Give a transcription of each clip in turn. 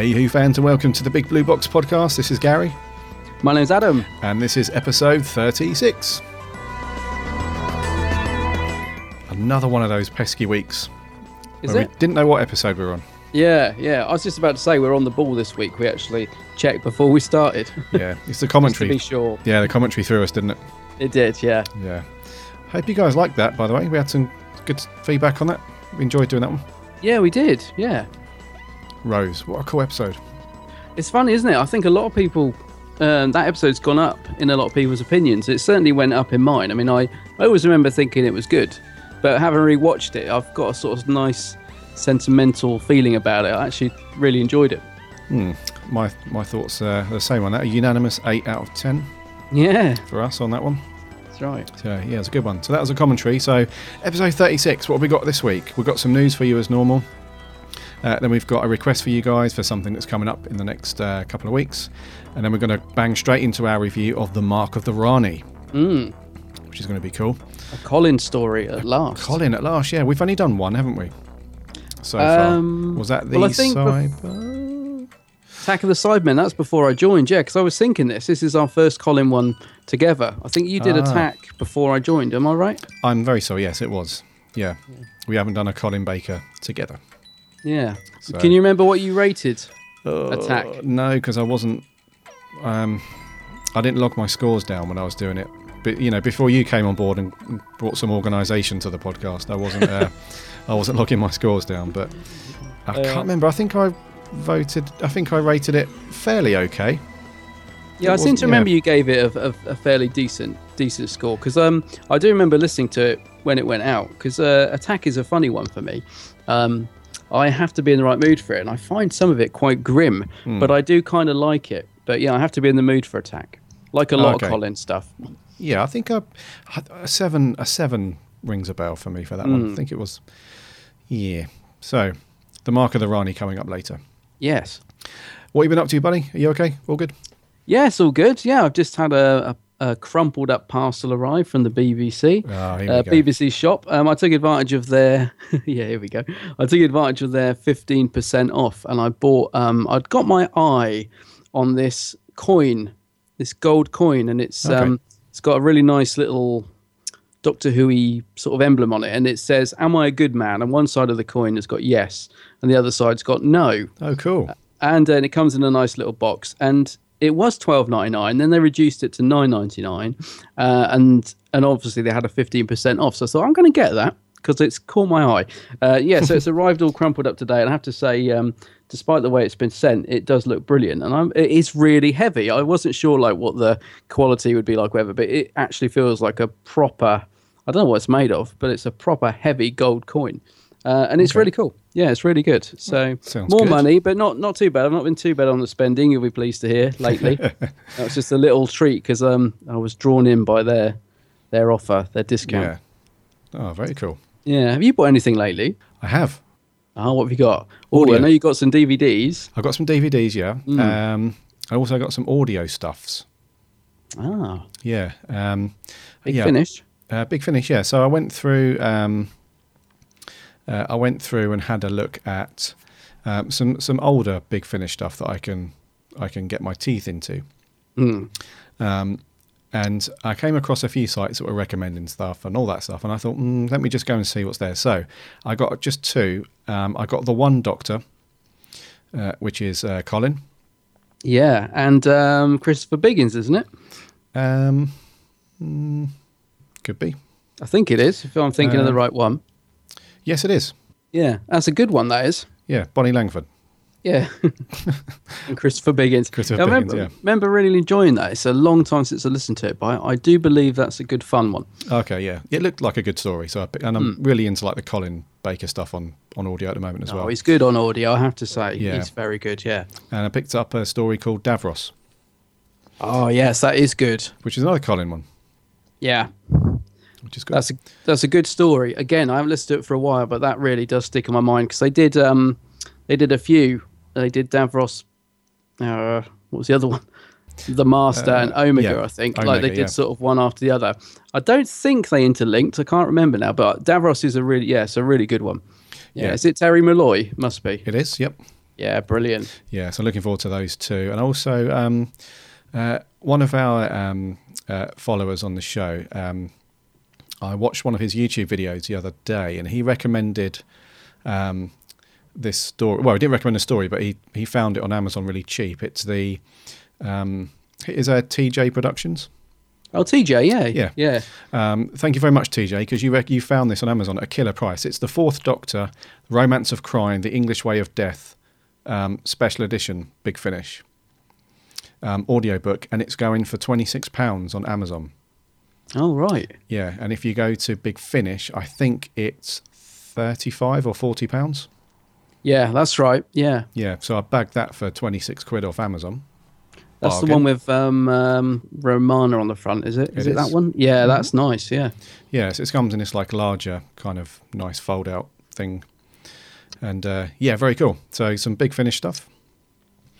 Hey, Who fans, and welcome to the Big Blue Box podcast. This is Gary, My name's Adam. and this is episode 36. Another one of those pesky weeks. Is where it? We didn't know what episode we were on. Yeah, yeah. I was just about to say we're on the ball this week. We actually checked before we started. Yeah, it's the to commentary. be sure. Yeah, the commentary threw us, didn't it? It did, yeah. Yeah. Hope you guys liked that, by the way. We had some good feedback on that. We enjoyed doing that one. Yeah, we did. Yeah. Rose, what a cool episode. It's funny, isn't it? I think a lot of people, um, that episode's gone up in a lot of people's opinions. It certainly went up in mine. I mean, I, I always remember thinking it was good, but having rewatched it, I've got a sort of nice sentimental feeling about it. I actually really enjoyed it. My my thoughts are the same on that. A unanimous 8 out of 10 Yeah, for us on that one. that's right. So yeah, it's a good one. So that was a commentary. So episode 36, what have we got this week? We've got some news for you as normal. Uh, then we've got a request for you guys for something that's coming up in the next uh, couple of weeks. And then we're going to bang straight into our review of The Mark of the Rani, Mm, which is going to be cool. a Colin story at last. Colin at last, yeah. We've only done one, haven't we? So Um, far. Was that the well, cyber? Attack of the Cybermen, that's before I joined, yeah, because I was thinking this. This is our first Colin one together. I think you did Ah. Attack before I joined, am I right? I'm very sorry. Yes, it was. Yeah. We haven't done a Colin Baker together. Yeah. So- Can you remember what you rated Attack? Uh, no, because I wasn't. Um, I didn't log my scores down when I was doing it. But you know, before you came on board and brought some organisation to the podcast, I wasn't. Uh, I wasn't logging my scores down. But I Uh, can't remember. I think I voted. I think I rated it fairly okay. Yeah, I seem to remember you gave it a, a, a fairly decent decent score because um, I do remember listening to it when it went out because uh, Attack is a funny one for me. Um, I have to be in the right mood for it, and I find some of it quite grim, Hmm. but I do kind of like it. But yeah, I have to be in the mood for Attack, like a lot Okay. of Colin stuff. Yeah, I think I, a seven. A seven rings a bell for me for that one. I think it was. Yeah. So, the mark of the Rani coming up later. Yes. What have you been up to, buddy? Are you okay? All good? Yes, all good. Yeah, I've just had a, a, a crumpled up parcel arrived from the BBC. Ah, here we uh. BBC shop. Um, I took advantage of their yeah, here we go. I took advantage of their fifteen percent off, and I bought. Um, I'd got my eye on this coin, this gold coin, and it's Okay. um, it's got a really nice little Doctor Who sort of emblem on it, and it says, "Am I a good man?" And one side of the coin has got yes, and the other side's got no Oh, cool. and uh, and it comes in a nice little box and it was twelve ninety nine. Then they reduced it to nine ninety nine, uh, and and obviously they had a fifteen percent off. So I thought I'm going to get that because it's caught my eye. Uh, yeah, so it's arrived all crumpled up today, and I have to say, um, despite the way it's been sent, it does look brilliant, and I'm, it is really heavy. I wasn't sure like what the quality would be like, whatever, but it actually feels like a proper. I don't know what it's made of, but it's a proper heavy gold coin. Uh, and it's Okay. really cool. Yeah, it's really good. So sounds more good. money, but not not too bad. I've not been too bad on the spending. You'll be pleased to hear lately. that was just a little treat because um I was drawn in by their their offer, their discount. Yeah. Oh, very cool. Yeah. Have you bought anything lately? I have. Oh, what have you got? Oh, Audio. I know you got some DVDs. I've got some DVDs, yeah. Mm. Um, I also got some audio stuffs. Ah, Yeah. Um, big yeah. finish. Uh, big finish, yeah. So I went through. Um, uh, I went through and had a look at um, some some older big finish stuff that I can I can get my teeth into. Mm. Um, and I came across a few sites that were recommending stuff and all that stuff, and I thought, mm, let me just go and see what's there. So I got just two. Um, I got the one Doctor, uh, which is uh, Colin. Yeah, and um, Christopher Biggins, isn't it? Um, mm, could be. I think it is. If I'm thinking of the Uh, right one. Yes, it is. Yeah, that's a good one. That is. Yeah, Bonnie Langford. Yeah, and Christopher Biggins. Christopher I remember, Biggins, yeah. remember really enjoying that. It's a long time since I listened to it, but I, I do believe that's a good fun one. Okay, yeah, it looked like a good story. So, I, and I'm hmm. really into like the Colin Baker stuff on on audio at the moment as well. Oh, well. he's good on audio, I have to say. Yeah. He's very good. Yeah. And I picked up a story called Davros, Oh yes, that is good. which is another Colin one, Yeah, which is good. that's a that's a good story. Again, I haven't listened to it for a while, but that really does stick in my mind because they did um they did a few. They did Davros. Uh, what was the other one? The Master and Omega, Uh, yeah, I think. like they did yeah. sort of one after the other. I don't think they interlinked. I can't remember now, but Davros is a really yeah, it's a really good one. Yeah, Yeah. is it Terry Malloy? Must be. it is, yep. Yeah, brilliant. Yeah, so looking forward to those two. And also, um, uh, one of our um, uh, followers on the show, um, I watched one of his YouTube videos the other day, and he recommended um, this story. Well, he didn't recommend a story, but he, he found it on Amazon really cheap. It's the um, is a TJ Productions. Oh, TJ, yeah, Yeah. yeah. Um, thank you very much, TJ, because you you found this on Amazon at a killer price. It's the Fourth Doctor, Romance of Crime, The English Way of Death, um, special edition, Big Finish, um, audiobook, and it's going for twenty six pounds on Amazon. Oh, right. Yeah, and if you go to Big Finish, I think it's thirty five or forty pounds. Yeah, that's right. Yeah, Yeah, so I bagged that for twenty six quid off Amazon. that's the one with um, um, Romana on the front, is it? Is It it, that is. one? Yeah, that's nice. Yeah. Yeah, so it comes in this like larger kind of nice fold out thing. And uh, yeah, very cool. So some big finish stuff.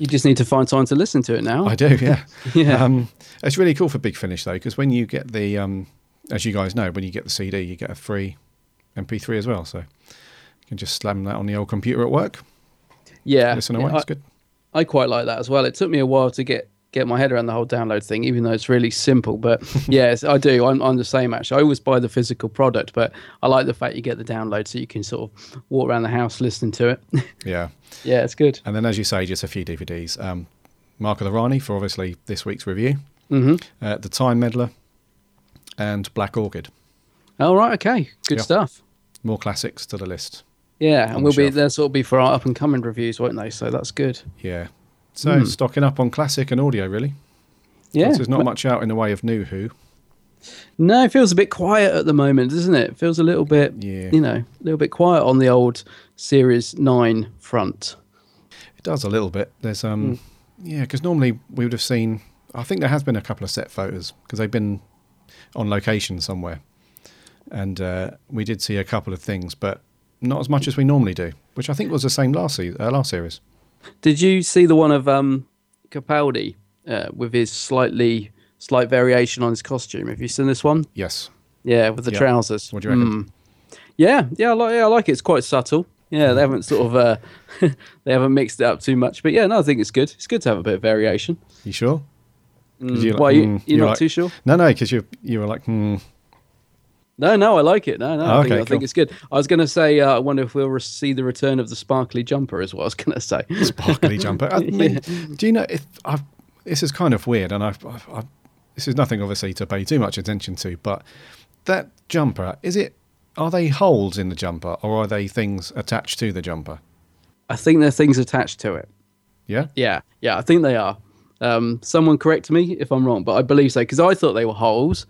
You just need to find time to listen to it now. I do, yeah. Yeah. Um, it's really cool for Big Finish though, because when you get the, um, as you guys know, when you get the CD, you get a free MP3 as well. So you can just slam that on the old computer at work, yeah. listen yeah, away. I, It's good. I quite like that as well. It took me a while to get get my head around the whole download thing, even though it's really simple. But yes, I do. I'm, I'm the same actually. I always buy the physical product, but I like the fact you get the download so you can sort of walk around the house listening to it. Yeah. yeah, it's good. And then, as you say, just a few DVDs. Um, Mark of the Rani for obviously this week's review, mm-hmm. uh, The Time Meddler, and Black Orchid. All right. Okay. Good Yeah. stuff. More classics to the list. Yeah, and we'll be there. Sort of be for our up and coming reviews, won't they? So that's good. Yeah. So stocking up on classic and audio, really. Yeah. There's not much out in the way of new Who. No, it feels a bit quiet at the moment, doesn't it? It feels a little bit, Yeah. you know, a little bit quiet on the old Series 9 front. It does a little bit. There's um, Hmm. yeah, because normally we would have seen. I think there has been a couple of set photos because they've been on location somewhere, and uh, we did see a couple of things, but not as much as we normally do, which I think was the same last se- uh, last series. Did you see the one of um, Capaldi uh, with his slightly slight variation on his costume? Have you seen this one? Yes. Yeah, with the Yeah. trousers. What do you reckon? Mm. Yeah, yeah, I like, yeah, I like it. It's quite subtle. Yeah, they haven't sort of uh, they haven't mixed it up too much, but yeah, no, I think it's good. It's good to have a bit of variation. You sure? 'Cause you're Why, you- "Hmm," you're not like- too sure? No, no, because you you were like, hmm, No, no, I like it. No, no, I, think, okay, I think it's good. I was going to say, uh, I wonder if we'll see the return of the sparkly jumper, is what I was going to say. sparkly jumper. I mean, do you know if I've, this is kind of weird, and I've, I've, I've this is nothing obviously to pay too much attention to, but that jumper is it? Are they holes in the jumper, or are they things attached to the jumper? I think they're things attached to it. Yeah, Yeah, yeah, I think they are. Um, someone correct me if I'm wrong, but I believe so because I thought they were holes.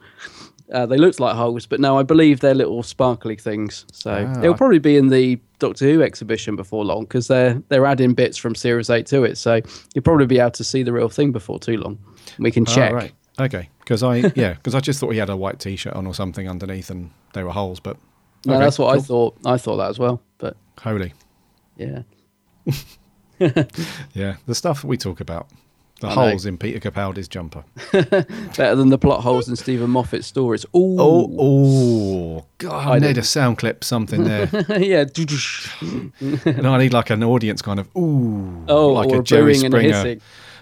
Uh, they looked like holes, but no, I believe they're little sparkly things. So Ah. they'll probably be in the Doctor Who exhibition before long because they're they're adding bits from Series Eight to it. So you'll probably be able to see the real thing before too long. We can Oh, check. right. Okay, because I yeah, because I just thought he had a white t-shirt on or something underneath, and they were holes. But No, that's what I thought. I thought that as well. But Holy, yeah, yeah, the stuff we talk about, the I know. holes in Peter Capaldi's jumper. better than the plot holes in Steven Moffat's stories. Ooh, Oh, oh, God! I, I need a sound clip, something there. yeah. no, I need like an audience kind of ooh, Oh, like a Jerry Springer,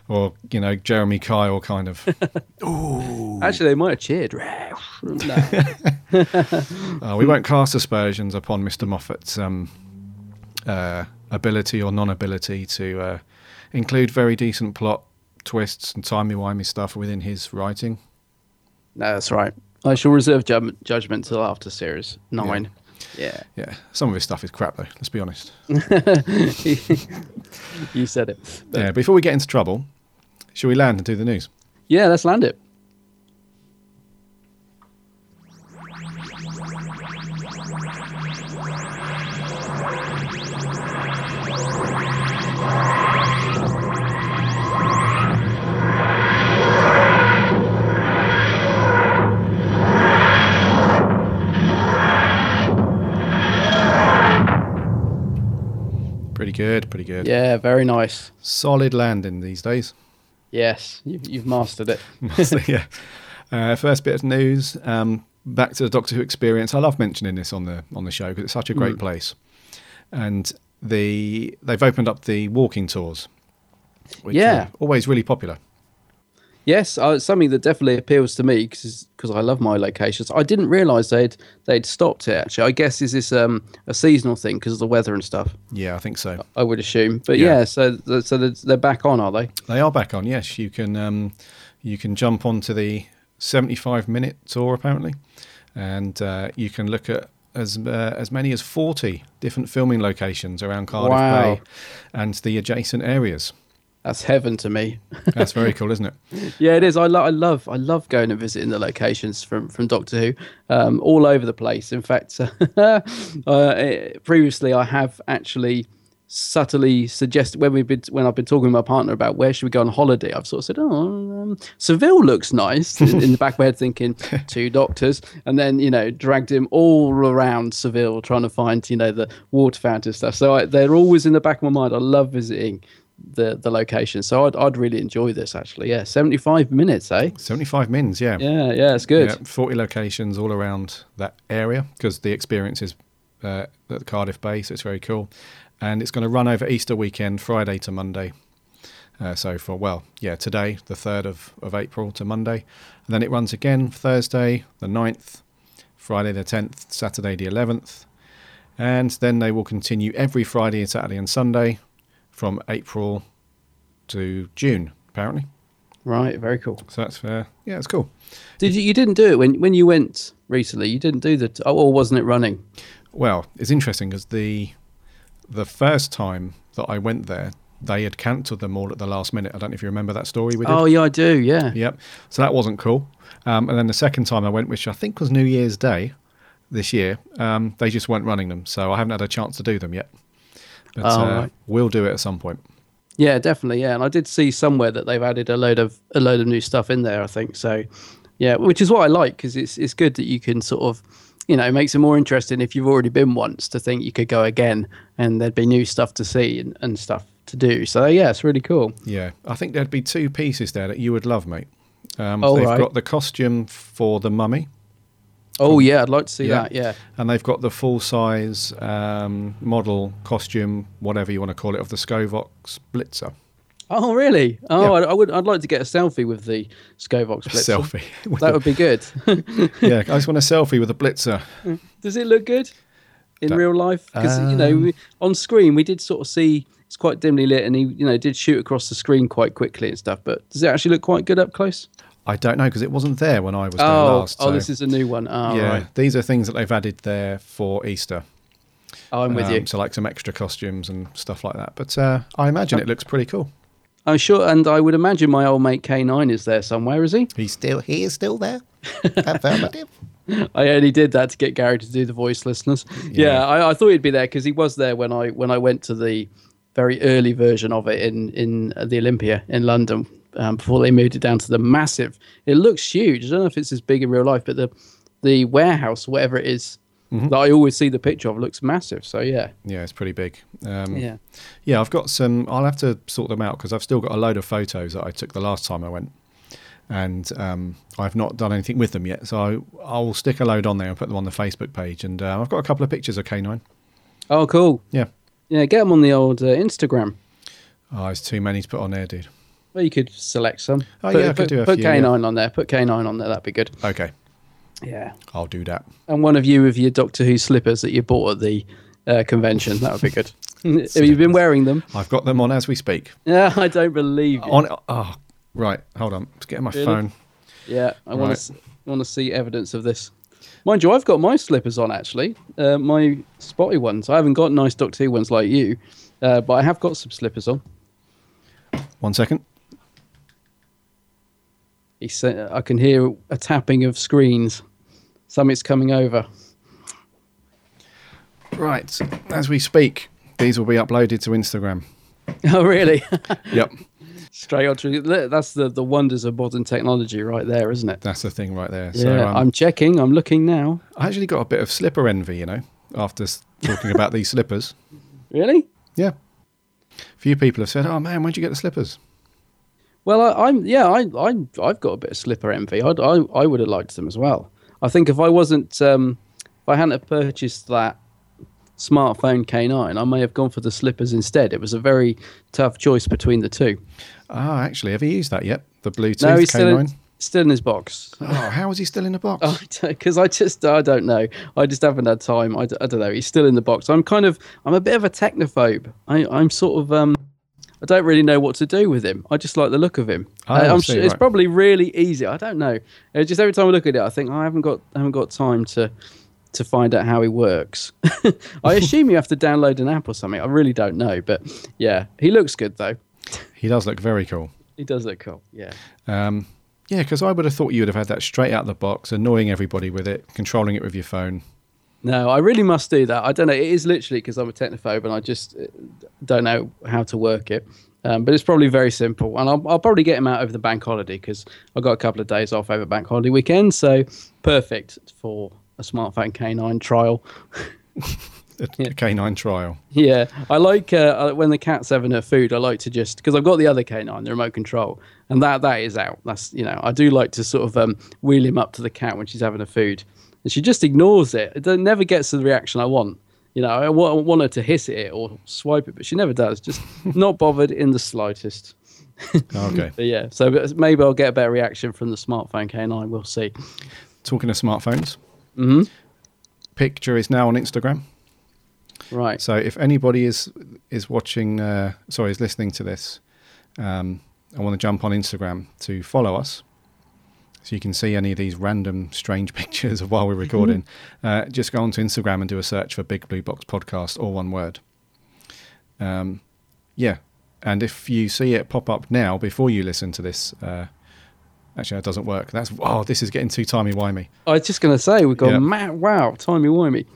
or you know Jeremy Kyle kind of. ooh. Actually, they might have cheered. Uh, we won't cast aspersions upon Mr. Moffat's um, uh, ability or non-ability to uh, include very decent plot twists and timey-wimey stuff within his writing. No, that's right. I shall reserve ju- judgment till after series nine. Yeah, Yeah, some of his stuff is crap though. Let's be honest. you said it. But Yeah, before we get into trouble, shall we land and do the news? yeah, let's land it. Pretty good, pretty good. Yeah, very nice. Solid landing these days. Yes, you've, you've mastered it. Yeah. Uh, first bit of news. Um, back to the Doctor Who experience. I love mentioning this on the on the show because it's such a great Mm. place. And the they've opened up the walking tours. Which Yeah. are always really popular. Yes, uh, something that definitely appeals to me because I love my locations. I didn't realise they'd they'd stopped it. Actually, I guess is this um, a seasonal thing because of the weather and stuff. Yeah, I think so. I would assume, but Yeah. yeah. so so they're- they're back on, are they? They are back on. Yes, you can um, you can jump onto the 75 minute tour apparently, and uh, you can look at as uh, as many as 40 different filming locations around Cardiff Wow. Bay and the adjacent areas. That's heaven to me. That's very cool, isn't it? yeah, it is. I, lo- I love I love going and visiting the locations from from Doctor Who, um, all over the place. In fact, uh, previously I have actually subtly suggested when we've been when I've been talking to my partner about where should we go on holiday. I've sort of said, oh, um, Seville looks nice in, in the back of my head, thinking two doctors, and then you know dragged him all around Seville trying to find you know the water fountain stuff. So I, they're always in the back of my mind. I love visiting. The, the location, so I'd, I'd really enjoy this actually. Yeah, seventy five minutes, eh? 75 mins, yeah. Yeah, yeah, it's good. Yeah, 40 locations all around that area because the experience is uh, at the Cardiff Bay, so it's very cool. And it's going to run over Easter weekend, Friday to Monday. Uh, so for, well, yeah, today, the 3rd of, of April to Monday. And then it runs again Thursday, the 9th, Friday the 10th, Saturday the 11th. And then they will continue every Friday, Saturday, and Sunday from April to June, apparently. Right, very cool. So that's fair. Yeah, it's cool. Did you? You didn't do it when when you went recently. You didn't do the. T- oh, or wasn't it running? Well, it's interesting because the the first time that I went there, they had cancelled them all at the last minute. I don't know if you remember that story we did. Oh yeah, I do. Yeah. Yep. So that wasn't cool. Um, and then the second time I went, which I think was New Year's Day this year, um, they just weren't running them. So I haven't had a chance to do them yet. But Oh, uh, we'll do it at some point. Yeah, definitely. Yeah, and I did see somewhere that they've added a load of a load of new stuff in there. I think so. Yeah, which is what I like because it's it's good that you can sort of, you know, it makes it more interesting if you've already been once to think you could go again and there'd be new stuff to see and, and stuff to do. So yeah, it's really cool. Yeah. I think there'd be two pieces there that you would love, mate. Um, they've right. got the costume for the mummy. Oh yeah, I'd like to see Yeah. that. Yeah. and they've got the full size um, model costume, whatever you want to call it, of the Skovox Blitzer. Oh really? Oh, Yeah. I, I would. I'd like to get a selfie with the Skovox Blitzer. Selfie. That would be good. yeah, I just want a selfie with a Blitzer. Does it look good in Don't- real life? Because you know, Um, we, on screen we did sort of see it's quite dimly lit, and he you know did shoot across the screen quite quickly and stuff. But does it actually look quite good up close? I don't know because it wasn't there when I was there Oh, last. oh, so- this is a new one. Oh, yeah, right. these are things that they've added there for Easter. Oh, I'm with Um, you. So like some extra costumes and stuff like that. But uh, I imagine it looks pretty cool. I'm sure, and I would imagine my old mate K9 is there somewhere. Is he? He's still he is still there. Affirmative. I only did that to get Gary to do the voice, listeners. Yeah, Yeah. I, I thought he'd be there because he was there when I when I went to the very early version of it in in uh, the Olympia in London um, before they moved it down to the massive. It looks huge. I don't know if it's as big in real life, but the the warehouse, whatever it is, that I always see the picture of, looks massive. So yeah, Yeah, it's pretty big. Um, yeah. Yeah, I've got some. I'll have to sort them out because I've still got a load of photos that I took the last time I went, and um, I've not done anything with them yet. So I, I'll stick a load on there and put them on the Facebook page. And uh, I've got a couple of pictures of K9. Oh, cool. Yeah. Yeah, get them on the old uh, Instagram. Oh, it's too many to put on there, dude. Well, you could select some. Oh, put, yeah, I could put, do a put few, yeah. K9 on there. Put K9 on there. That'd be good. Okay, Yeah. I'll do that. and one of you with your Doctor Who slippers that you bought at the uh, convention. That would be good. Have you been wearing them? I've got them on as we speak. Yeah, I don't believe you. On. Oh, right. Hold on. Just getting my Really? phone. Yeah, I want to want to see evidence of this. Mind you, I've got my slippers on actually, uh, my spotty ones. I haven't got nice Doctor Who ones like you, uh, but I have got some slippers on. One second. He said, I can hear a tapping of screens. Something's coming over. Right. As we speak, these will be uploaded to Instagram. Oh, really? Yep. Straight on to that's the the wonders of modern technology, right there, isn't it? That's the thing right there. Yeah, so um, I'm checking. I'm looking now. I actually got a bit of slipper envy, you know, after talking about these slippers. Really? Yeah. A few people have said, "Oh man, where'd you get the slippers?" Well, I, I'm yeah, I, I I've got a bit of slipper envy. I'd, I I would have liked them as well. I think if I wasn't um, if I hadn't have purchased that smartphone K9, I may have gone for the slippers instead. It was a very tough choice between the two. Ah, actually, have you used that yet? The Bluetooth no, he's K9. still in, still in his box. Oh, how is he still in the box? because I just I don't know. I just haven't had time. I don't know. He's still in the box. I'm kind of I'm a bit of a technophobe. I, I'm sort of um I don't really know what to do with him. I just like the look of him. I I'm see, sure it's probably really easy. I don't know. Uh, just every time I look at it, I think "Oh, I haven't got I haven't got time to to find out how he works. I assume you have to download an app or something. I really don't know, but yeah, he looks good though. He does look very cool. He does look cool. Yeah. Um, yeah, because I would have thought you would have had that straight out of the box, annoying everybody with it, controlling it with your phone. No, I really must do that. I don't know. It is literally because I'm a technophobe and I just uh, don't know how to work it. Um, but it's probably very simple, and I'll, I'll probably get him out over the bank holiday because I've got a couple of days off over bank holiday weekend, so perfect for a smartphone K9 trial. A a K9 trial. Yeah, I like uh, when the cat's having her food. I like to just because I've got the other K9, the remote control, and that that is out. That's you know I do like to sort of um, wheel him up to the cat when she's having her food, and she just ignores it. It never gets the reaction I want. You know, I want her to hiss it or swipe it, but she never does. Just not bothered in the slightest. Okay. But yeah, so maybe I'll get a better reaction from the smartphone K9. We'll see. Talking of smartphones, mm-hmm. picture is now on Instagram. Right. So if anybody is is watching, uh, sorry, is listening to this, um, I want to jump on Instagram to follow us, so you can see any of these random strange pictures of while we're recording. uh, just go onto Instagram and do a search for Big Blue Box Podcast, all one word. Um, yeah, and if you see it pop up now before you listen to this, uh, actually that doesn't work. That's oh, this is getting too timey wimey. I was just going to say we've got Yeah. ma- wow, timey wimey.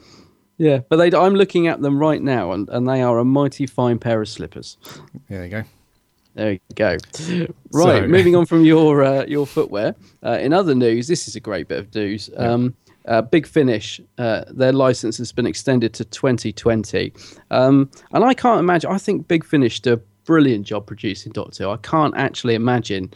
Yeah, but they, I'm looking at them right now, and, and they are a mighty fine pair of slippers. There you go. There you go. Right, So- moving on from your uh, your footwear. Uh, in other news, this is a great bit of news. Um, uh, Big Finish, uh, their license has been extended to 2020, um, and I can't imagine. I think Big Finish do a brilliant job producing Doctor. Who. I can't actually imagine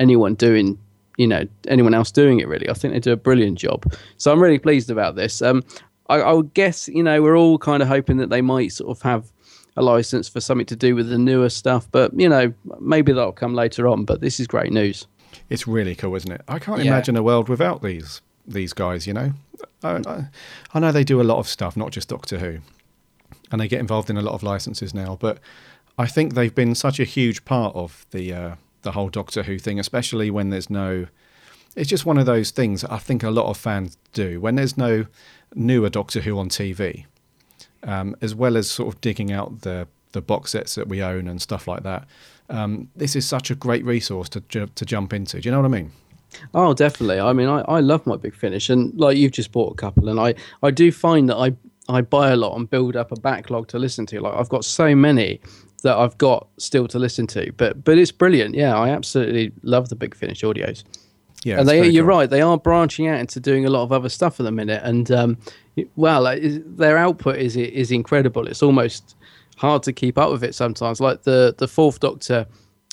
anyone doing you know anyone else doing it really i think they do a brilliant job so i'm really pleased about this um i, I would guess you know we're all kind of hoping that they might sort of have a license for something to do with the newer stuff but you know maybe that'll come later on but this is great news It's really cool, isn't it? I can't Yeah. imagine a world without these these guys. You know, I, I, I know they do a lot of stuff, not just Doctor Who, and they get involved in a lot of licenses now. But I think they've been such a huge part of the uh, the whole Doctor Who thing, especially when there's no. It's just one of those things that I think a lot of fans do when there's no newer Doctor Who on TV, um, as well as sort of digging out the the box sets that we own and stuff like that. Um, this is such a great resource to ju- to jump into. Do you know what I mean? Oh, definitely. I mean, I, I love my big finish, and like you've just bought a couple, and I, I do find that I, I buy a lot and build up a backlog to listen to. Like I've got so many that I've got still to listen to, but but it's brilliant. Yeah, I absolutely love the big finish audios. Yeah, and they, you're cool. right, they are branching out into doing a lot of other stuff at the minute, and um, well, their output is is incredible. It's almost hard to keep up with it sometimes. Like the the Fourth Doctor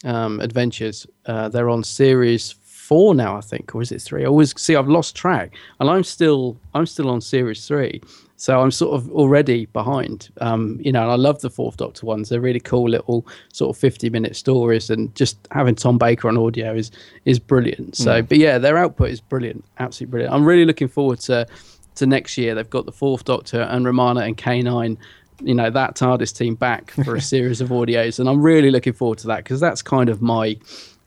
um, adventures, uh, they're on series four now, I think, or is it three? I always see I've lost track, and I'm still I'm still on series three. So I'm sort of already behind, um, you know. And I love the Fourth Doctor ones; they're really cool little sort of 50-minute stories, and just having Tom Baker on audio is is brilliant. So, but yeah, their output is brilliant, absolutely brilliant. I'm really looking forward to to next year. They've got the Fourth Doctor and Romana and K9, you know, that TARDIS team back for a series of audios, and I'm really looking forward to that because that's kind of my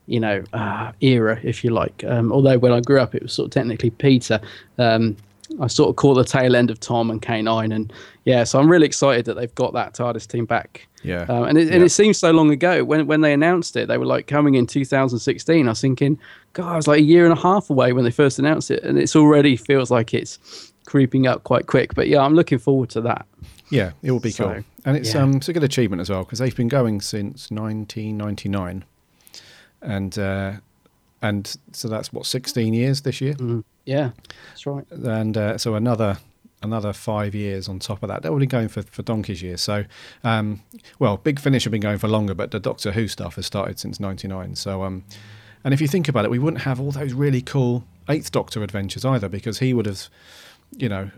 you know, uh, era, if you like. Um, although when I grew up, it was sort of technically Peter. Um, I sort of caught the tail end of Tom and K9, and yeah, so I'm really excited that they've got that TARDIS team back. Yeah. um, and it, and it seems so long ago when when they announced it, they were like coming in 2016. I was thinking, God, I was like a year and a half away when they first announced it, and it's already feels like it's creeping up quite quick. But yeah, I'm looking forward to that. Yeah, it will be So, cool, and it's yeah. um it's a good achievement as well because they've been going since 1999, and uh, and so that's what 16 years this year, Yeah, that's right. and uh, so another another five years on top of that. They're already going for for donkey's years. So, um, well, Big Finish have been going for longer, but the Doctor Who stuff has started since '99. So, um, and if you think about it, we wouldn't have all those really cool Eighth Doctor adventures either because he would have, you know.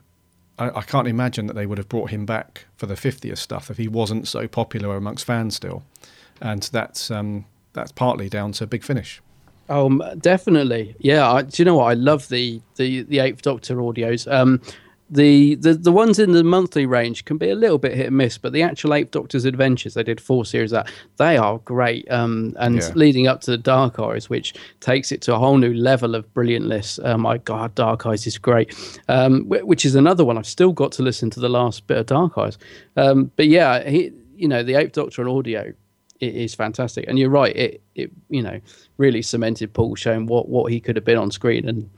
I, I can't imagine that they would have brought him back for the 50th stuff if he wasn't so popular amongst fans still, and that's um, that's partly down to Big Finish. Oh, definitely. Yeah. I, do you know what? I love the the the Eighth Doctor audios. Um, the, the the ones in the monthly range can be a little bit hit and miss, but the actual Eighth Doctor's Adventures, they did four series of that they are great. Um, and Yeah. leading up to the Dark Eyes, which takes it to a whole new level of brilliantness. Oh my God, Dark Eyes is great. Um, which is another one I've still got to listen to the last bit of Dark Eyes. Um, but yeah, he, you know, the Eighth Doctor on audio it is fantastic. And you're right, it it you know really cemented Paul showing what what he could have been on screen, and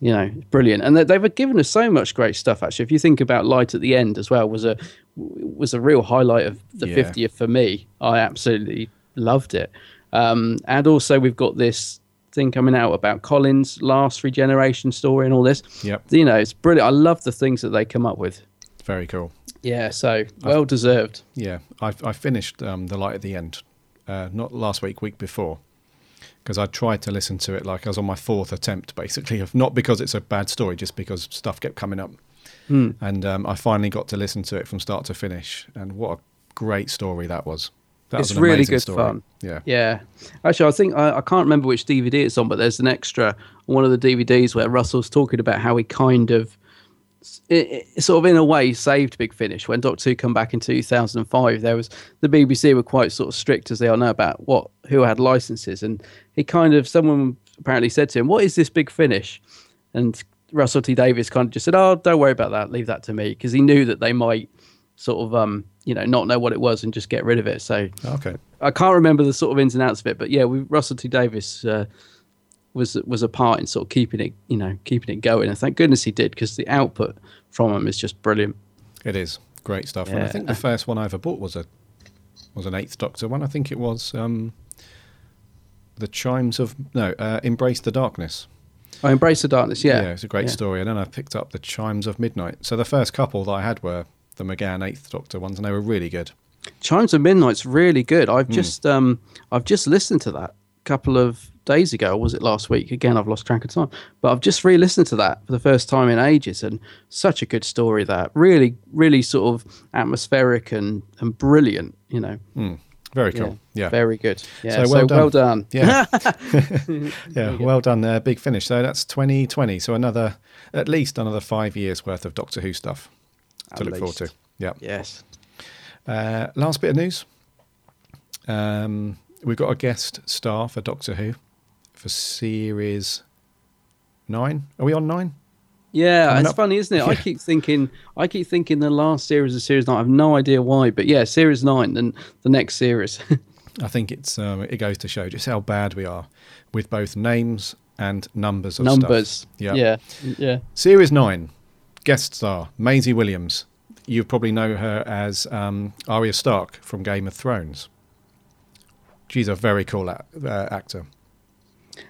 you know brilliant. And they, they've given us so much great stuff. Actually, if you think about Light at the End as well, was a was a real highlight of the Yeah. 50th for me. I absolutely loved it. Um, and also we've got this thing coming out about Colin's last regeneration story and all this. Yep. You know, it's brilliant. I love the things that they come up with. Very cool. Yeah, so well deserved. Yeah, I I finished um, the light at the end, uh, not last week, week before, because I tried to listen to it like I was on my fourth attempt, basically, of not because it's a bad story, just because stuff kept coming up, and um, I finally got to listen to it from start to finish, and what a great story that was. That It's was really good story. fun. Yeah, Yeah. Actually, I think I, I can't remember which DVD it's on, but there's an extra on one of the DVDs where Russell's talking about how he kind of, it, it, sort of in a way, saved Big Finish. When Doctor Who come back in 2005, there was the BBC were quite sort of strict as they are now about what who had licenses, and he kind of someone apparently said to him, "What is this Big Finish?" And Russell T Davies kind of just said, "Oh, don't worry about that. Leave that to me," because he knew that they might sort of um you know not know what it was and just get rid of it. So okay, I can't remember the sort of ins and outs of it, but yeah, we, Russell T Davies uh, was was a part in sort of keeping it, you know, keeping it going, and thank goodness he did because the output from him is just brilliant. it is great stuff. And I think the first one I ever bought was a was an Eighth Doctor one. I think it was um, the Chimes of no, uh, Embrace the Darkness. I embrace the darkness, yeah, yeah, it's a great Yeah. story. And then I picked up the Chimes of Midnight. So the first couple that I had were the McGann Eighth Doctor ones, and they were really good. Chimes of Midnight's really good. I've Hmm. just um I've just listened to that a couple of days ago, or was it last week? Again, I've lost track of time. But I've just re-listened to that for the first time in ages, and such a good story. That really, really sort of atmospheric and and brilliant. You know, Very cool. Yeah. very good. Yeah, So so, well well done. done. Yeah. yeah. Well done. there. big finish. So that's 2020. So another, at least another five years worth of Doctor Who stuff to At look forward to. least. Yeah. Yes. Uh, last bit of news. Um, we've got a guest star for Doctor Who for series nine. Are we on nine? Yeah, Coming it's up. funny, isn't it? I keep thinking, I keep thinking the last series of series nine. I have no idea why, but yeah, series nine, then the next series. I think it's um, it goes to show just how bad we are with both names and numbers of Numbers. Stuff. Yeah. Yeah. Yeah. Series 9, guest star, Maisie Williams. You probably know her as um, Arya Stark from Game of Thrones. She's a very cool a- uh, actor.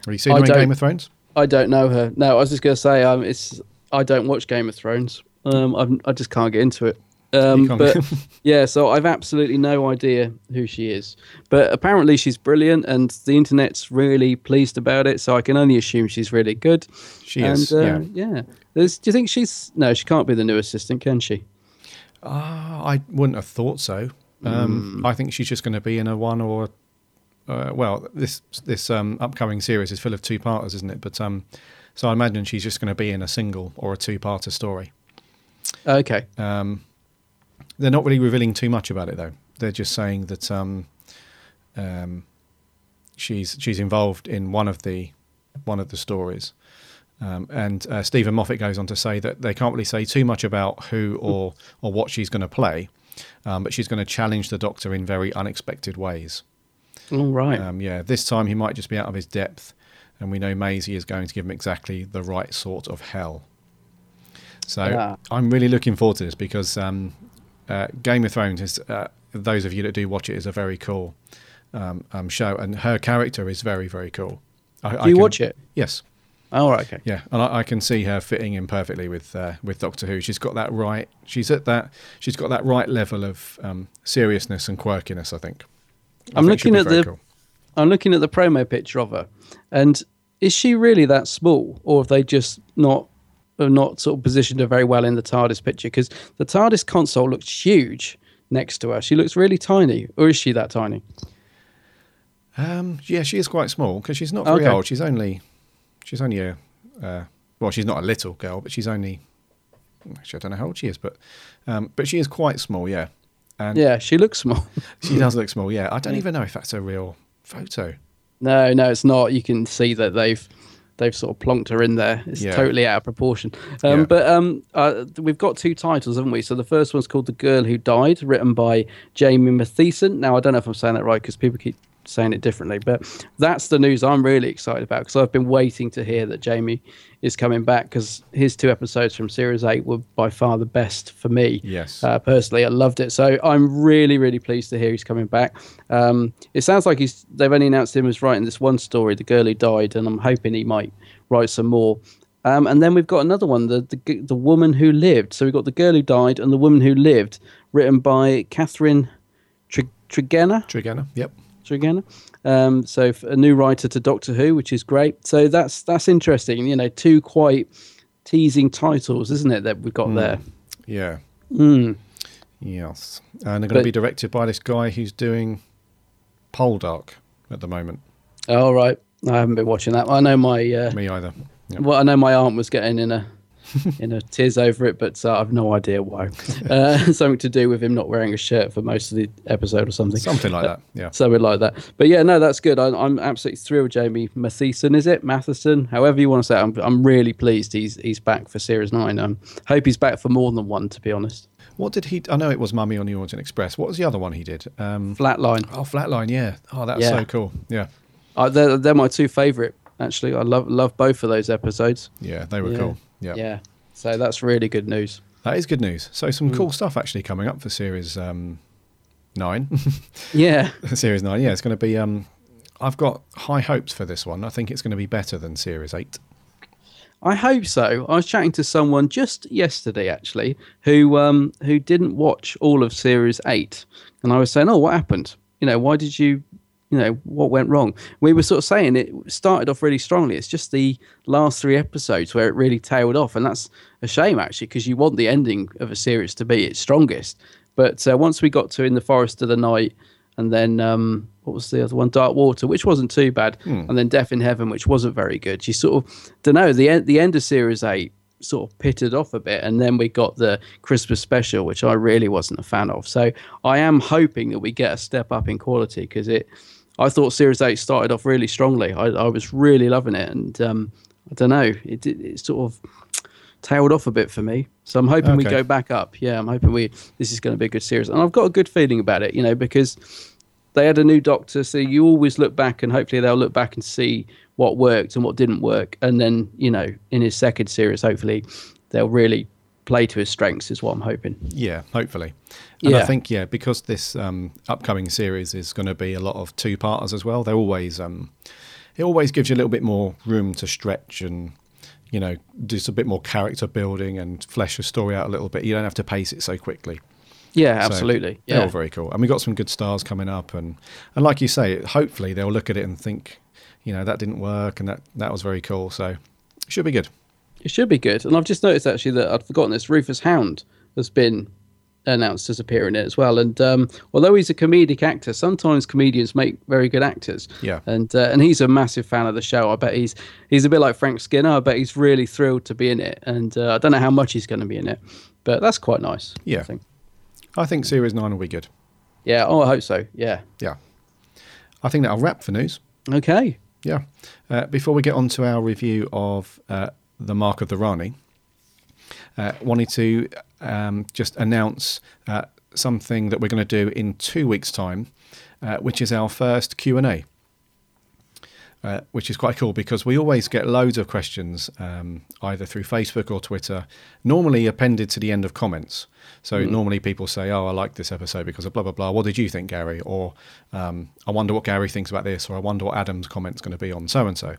Have you seen I her in don't- Game of Thrones? I don't know her. No, I was just gonna say, um, it's I don't watch Game of Thrones. Um, I'm, I just can't get into it. Um, You can't but yeah, so I've absolutely no idea who she is. But apparently she's brilliant, and the internet's really pleased about it. So I can only assume she's really good. She and, is, uh, yeah. yeah. There's, do you think she's? No, she can't be the new assistant, can she? Ah, I wouldn't have thought so. Um, Hmm. I think she's just going to be in a one or, uh, well, this this um, upcoming series is full of two parters, isn't it? But um, so I imagine she's just going to be in a single or a two parter story. Okay. Um, they're not really revealing too much about it though. They're just saying that um, um, she's she's involved in one of the one of the stories, Um, and uh, Steven Moffat goes on to say that they can't really say too much about who or or what she's going to play, um, but she's going to challenge the Doctor in very unexpected ways. All right. Um, yeah, this time he might just be out of his depth, and we know Maisie is going to give him exactly the right sort of hell. So Yeah. I'm really looking forward to this because um, uh, Game of Thrones is, uh, those of you that do watch it, is a very cool um, um, show, and her character is very, very cool. I, Do you watch it? Yes. All right. Okay. Yeah, and I, I can see her fitting in perfectly with uh, with Doctor Who. She's got that right. She's at that. She's got that right level of um, seriousness and quirkiness. I think. I'm looking at the I'm looking at the promo picture of her, and is she really that small, or have they just not have not sort of positioned her very well in the TARDIS picture? Because the TARDIS console looks huge next to her. She looks really tiny, or is she that tiny? Um, yeah, she is quite small because she's not very Okay. old. She's only, she's only a, uh, well, she's not a little girl, but she's only, actually, I don't know how old she is, but, um, but she is quite small, yeah. And Yeah, she looks small. she does look small, yeah. I don't even know if that's a real photo. no, no, it's not. You can see that they've they've sort of plonked her in there. It's Yeah. totally out of proportion. Um, Yeah. But um, uh, we've got two titles, haven't we? So the first one's called "The Girl Who Died," written by Jamie Mathieson. Now I don't know if I'm saying that right because people keep saying it differently, but that's the news I'm really excited about because I've been waiting to hear that Jamie is coming back because his two episodes from Series Eight were by far the best for me. Yes. Uh, personally, I loved it. So I'm really, really pleased to hear he's coming back. Um, it sounds like he's they've only announced him as writing this one story, The Girl Who Died, and I'm hoping he might write some more. Um, and then we've got another one, the, the the woman who lived. So we've got the girl who died and the woman who lived, written by Catherine Tri- Tregenna. Yep. Tregenna. Um, so a new writer to Doctor Who, which is great. So that's that's interesting. You know, two quite teasing titles, isn't it, that we've got there? Yeah. Mm. Yes. And they're going to be directed by this guy who's doing Poldark at the moment. All right. I haven't been watching that. I know my uh, Me either. Yep. well, I know my aunt was getting in a in a tears over it, but uh, I've no idea why. Uh, something to do with him not wearing a shirt for most of the episode or something. Something like that, yeah. Something like that. But yeah, no, that's good. I, I'm absolutely thrilled. Jamie Mathieson, is it Matheson? However you want to say. It. I'm I'm really pleased he's he's back for series nine. I um, hope he's back for more than one. To be honest, What did he? I know it was Mummy on the Orient Express. What was the other one he did? Um, Flatline. oh, Flatline. Yeah. Oh, that's Yeah. so cool. Yeah. Uh, they're they're my two favourite. Actually, I love love both of those episodes. Yeah, they were Yeah. cool. Yeah. Yeah. So that's really good news. That is good news. So some Mm. cool stuff actually coming up for series um, nine. Yeah. series nine. Yeah, it's going to be. Um, I've got high hopes for this one. I think it's going to be better than series eight. I hope so. I was chatting to someone just yesterday, actually, who um, who didn't watch all of Series Eight, and I was saying, "Oh, what happened? You know, why did you? You know, what went wrong?" We were sort of saying it started off really strongly. It's just the last three episodes where it really tailed off, and that's a shame actually, because you want the ending of a series to be its strongest. But uh, once we got to in the Forest of the Night, and then um, what was the other one? Dark Water, which wasn't too bad, and then Death in Heaven, which wasn't very good. You sort of don't know the end. The end of Series Eight sort of pitted off a bit, and then we got the Christmas special, which I really wasn't a fan of. So I am hoping that we get a step up in quality because it. I thought Series Eight started off really strongly. I, I was really loving it, and um, I don't know, it, it, it sort of tailed off a bit for me. So I'm hoping we go back up. Yeah, I'm hoping we this is going to be a good series, and I've got a good feeling about it. You know, because they had a new doctor, so you always look back, and hopefully they'll look back and see what worked and what didn't work, and then you know, in his second series, hopefully they'll really play to his strengths. Is what I'm hoping. Yeah, hopefully. And I think yeah, because this um, upcoming series is going to be a lot of two parters as well. They always um, it always gives you a little bit more room to stretch and you know do a bit more character building and flesh a story out a little bit. You don't have to pace it so quickly. Yeah, So absolutely. They're Yeah, all very cool. And we've got some good stars coming up and and like you say, hopefully they'll look at it and think, you know, that didn't work and that that was very cool. So it should be good. It should be good. And I've just noticed actually that I'd forgotten this. Rufus Hound has been announced as appearing in it as well. And um, although he's a comedic actor, sometimes comedians make very good actors. Yeah. And uh, and he's a massive fan of the show. I bet he's he's a bit like Frank Skinner. I bet he's really thrilled to be in it. And uh, I don't know how much he's going to be in it, but that's quite nice. Yeah. I think. I think series nine will be good. Yeah. Oh, I hope so. Yeah. Yeah. I think that'll wrap for news. Okay. Yeah. Uh, before we get on to our review of uh, the Mark of the Rani, uh, wanted to um, just announce uh, something that we're going to do in two weeks' time, uh, which is our first Q and A. Uh, which is quite cool because we always get loads of questions um, either through Facebook or Twitter, normally appended to the end of comments. So normally people say, "Oh, I like this episode because of blah blah blah." What did you think, Gary? Or um, I wonder what Gary thinks about this, or I wonder what Adam's comment's going to be on so and so.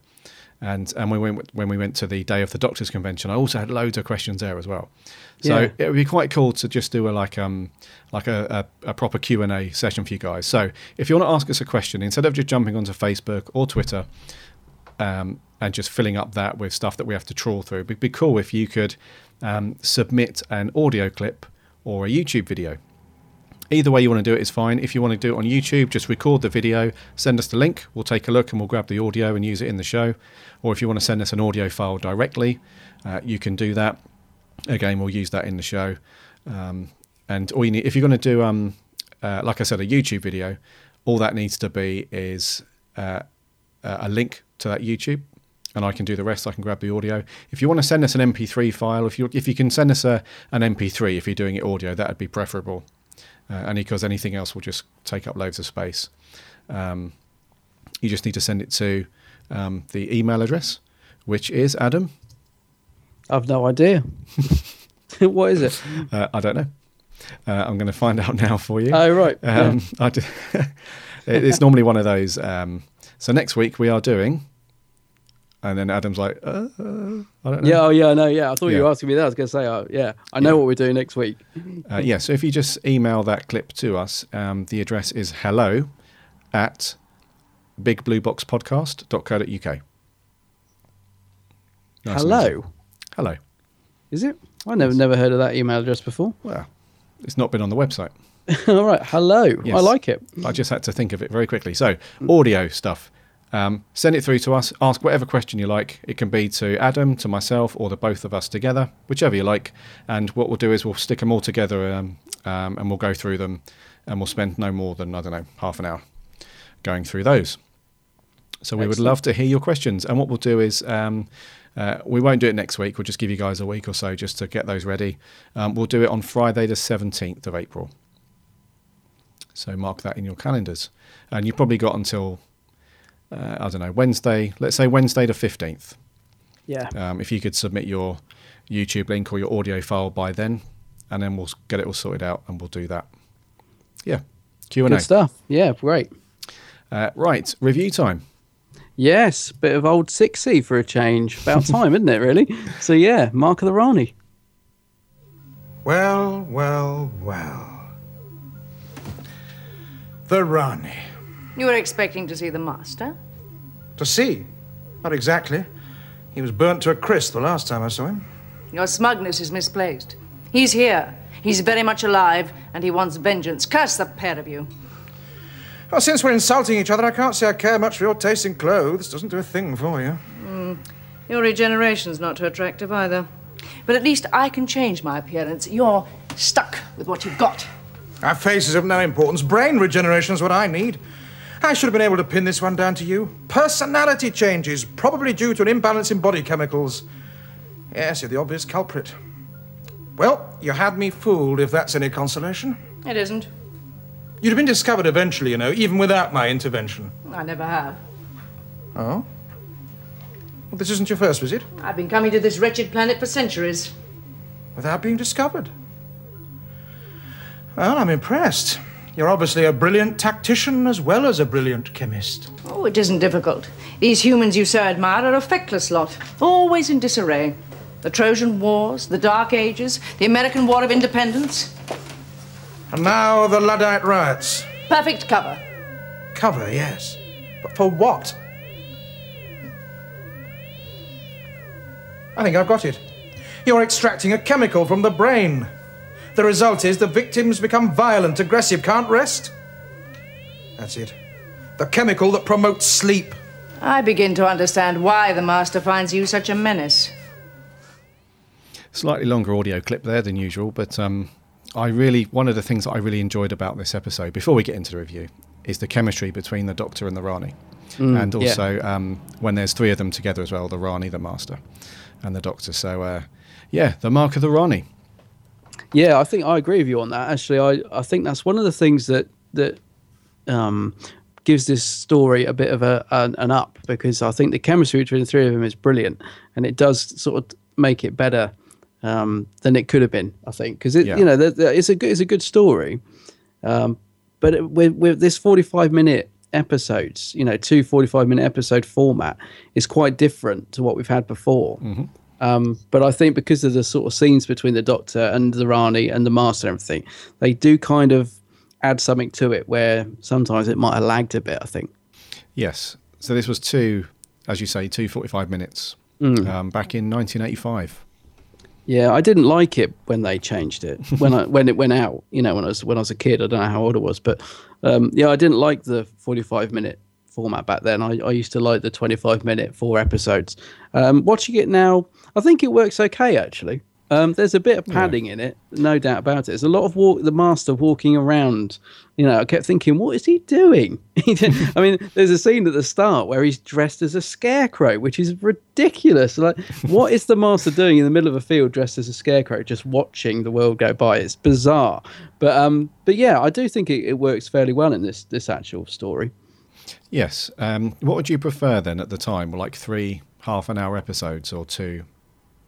And and when we went when we went to the day of the Doctors Convention, I also had loads of questions there as well. So Yeah. it would be quite cool to just do a like um like a, a, a proper Q and A session for you guys. So if you want to ask us a question, instead of just jumping onto Facebook or Twitter, um, and just filling up that with stuff that we have to trawl through. It'd be cool if you could um, submit an audio clip or a YouTube video. Either way you want to do it is fine. If you want to do it on YouTube, just record the video, send us the link. We'll take a look and we'll grab the audio and use it in the show. Or if you want to send us an audio file directly, uh, you can do that. Again, we'll use that in the show. Um, and all you need, if you're going to do, um, uh, like I said, a YouTube video, all that needs to be is uh, a link to that YouTube, and I can do the rest. I can grab the audio. If you want to send us an MP3 file, if you if you can send us a an MP3, if you're doing it audio, that would be preferable. Uh, and because anything else will just take up loads of space. Um, you just need to send it to um, the email address, which is Adam. I've no idea. what is it? Uh, I don't know. Uh, I'm going to find out now for you. Oh, right. Um, I do, it's normally one of those. Um, so next week we are doing, and then Adam's like, uh, uh, I don't know. Yeah, oh, yeah, I know. Yeah, I thought you were asking me that. I was going to say, oh, yeah, I know what we're doing next week. Uh, yeah, so if you just email that clip to us, um, the address is hello at bigblueboxpodcast.co.uk. Nice. Hello, Hello. is it? I never never heard of that email address before. Well, it's not been on the website. All right, hello. Yes. I like it. I just had to think of it very quickly. So, audio stuff. Um, send it through to us. Ask whatever question you like. It can be to Adam, to myself, or the both of us together, whichever you like. And what we'll do is we'll stick them all together um, um, and we'll go through them and we'll spend no more than, I don't know, half an hour going through those. So, we would love to hear your questions. And what we'll do is um, uh, we won't do it next week. We'll just give you guys a week or so just to get those ready. Um, we'll do it on Friday, the 17th of April. So mark that in your calendars. And you've probably got until, uh, I don't know, Wednesday, let's say Wednesday the 15th. Yeah. Um, if you could submit your YouTube link or your audio file by then, and then we'll get it all sorted out and we'll do that. Yeah, Q&A. Good stuff. Yeah, great. Uh, right, review time. Yes, bit of old sixy for a change. About time, isn't it? Really. So yeah, Mark of the Rani. Well, well, well. The Rani. You were expecting to see the master? To see? Not exactly. He was burnt to a crisp the last time I saw him. Your smugness is misplaced. He's here. He's very much alive, and he wants vengeance. Curse the pair of you. Well, since we're insulting each other, I can't say I care much for your taste in clothes. Doesn't do a thing for you. Hmm. Your regeneration's not too attractive either. But at least I can change my appearance. You're stuck with what you've got. Our face is of no importance. Brain regeneration is what I need. I should have been able to pin this one down to you. Personality changes, probably due to an imbalance in body chemicals. Yes, you're the obvious culprit. Well, you had me fooled, if that's any consolation. It isn't. You'd have been discovered eventually, you know, even without my intervention. I never have. Oh? Well, this isn't your first visit? I've been coming to this wretched planet for centuries. Without being discovered? Well, I'm impressed. You're obviously a brilliant tactician as well as a brilliant chemist. Oh, it isn't difficult. These humans you so admire are a feckless lot, always in disarray. The Trojan Wars, the Dark Ages, the American War of Independence. And now the Luddite riots. Perfect cover. Cover, yes. But for what? I think I've got it. You're extracting a chemical from the brain. The result is the victims become violent, aggressive, can't rest. That's it. The chemical that promotes sleep. I begin to understand why the Master finds you such a menace. Slightly longer audio clip there than usual, but um, I really one of the things that I really enjoyed about this episode, before we get into the review, is the chemistry between the Doctor and the Rani, Mm, and yeah. also um, when there's three of them together as well, the Rani, the Master, and the Doctor. So uh, yeah, the mark of the Rani. Yeah, I think I agree with you on that. Actually, I, I think that's one of the things that that um, gives this story a bit of a an, an up because I think the chemistry between the three of them is brilliant, and it does sort of make it better um, than it could have been. I think because it Yeah. you know the, the, it's a good it's a good story, um, but it, with with this forty five minute episodes, you know, two 45 minute episode format is quite different to what we've had before. Um, but I think because of the sort of scenes between the Doctor and the Rani and the Master and everything, they do kind of add something to it where sometimes it might have lagged a bit. I think. Yes. So this was two, as you say, two 45 minutes um, back in 1985. Yeah, I didn't like it when they changed it when I when it went out. You know, when I was when I was a kid, I don't know how old I was, but um, yeah, I didn't like the forty-five minute format back then. I, I used to like the twenty-five minute four episodes. Um, watching it now, I think it works okay actually. Um, there's a bit of padding in it, no doubt about it. There's a lot of walk, the master walking around. You know, I kept thinking, what is he doing? He did- I mean, there's a scene at the start where he's dressed as a scarecrow, which is ridiculous. Like, what is the master doing in the middle of a field dressed as a scarecrow, just watching the world go by? It's bizarre. But um, but yeah, I do think it, it works fairly well in this this actual story. Yes. Um, what would you prefer then at the time? Like three half an hour episodes or two?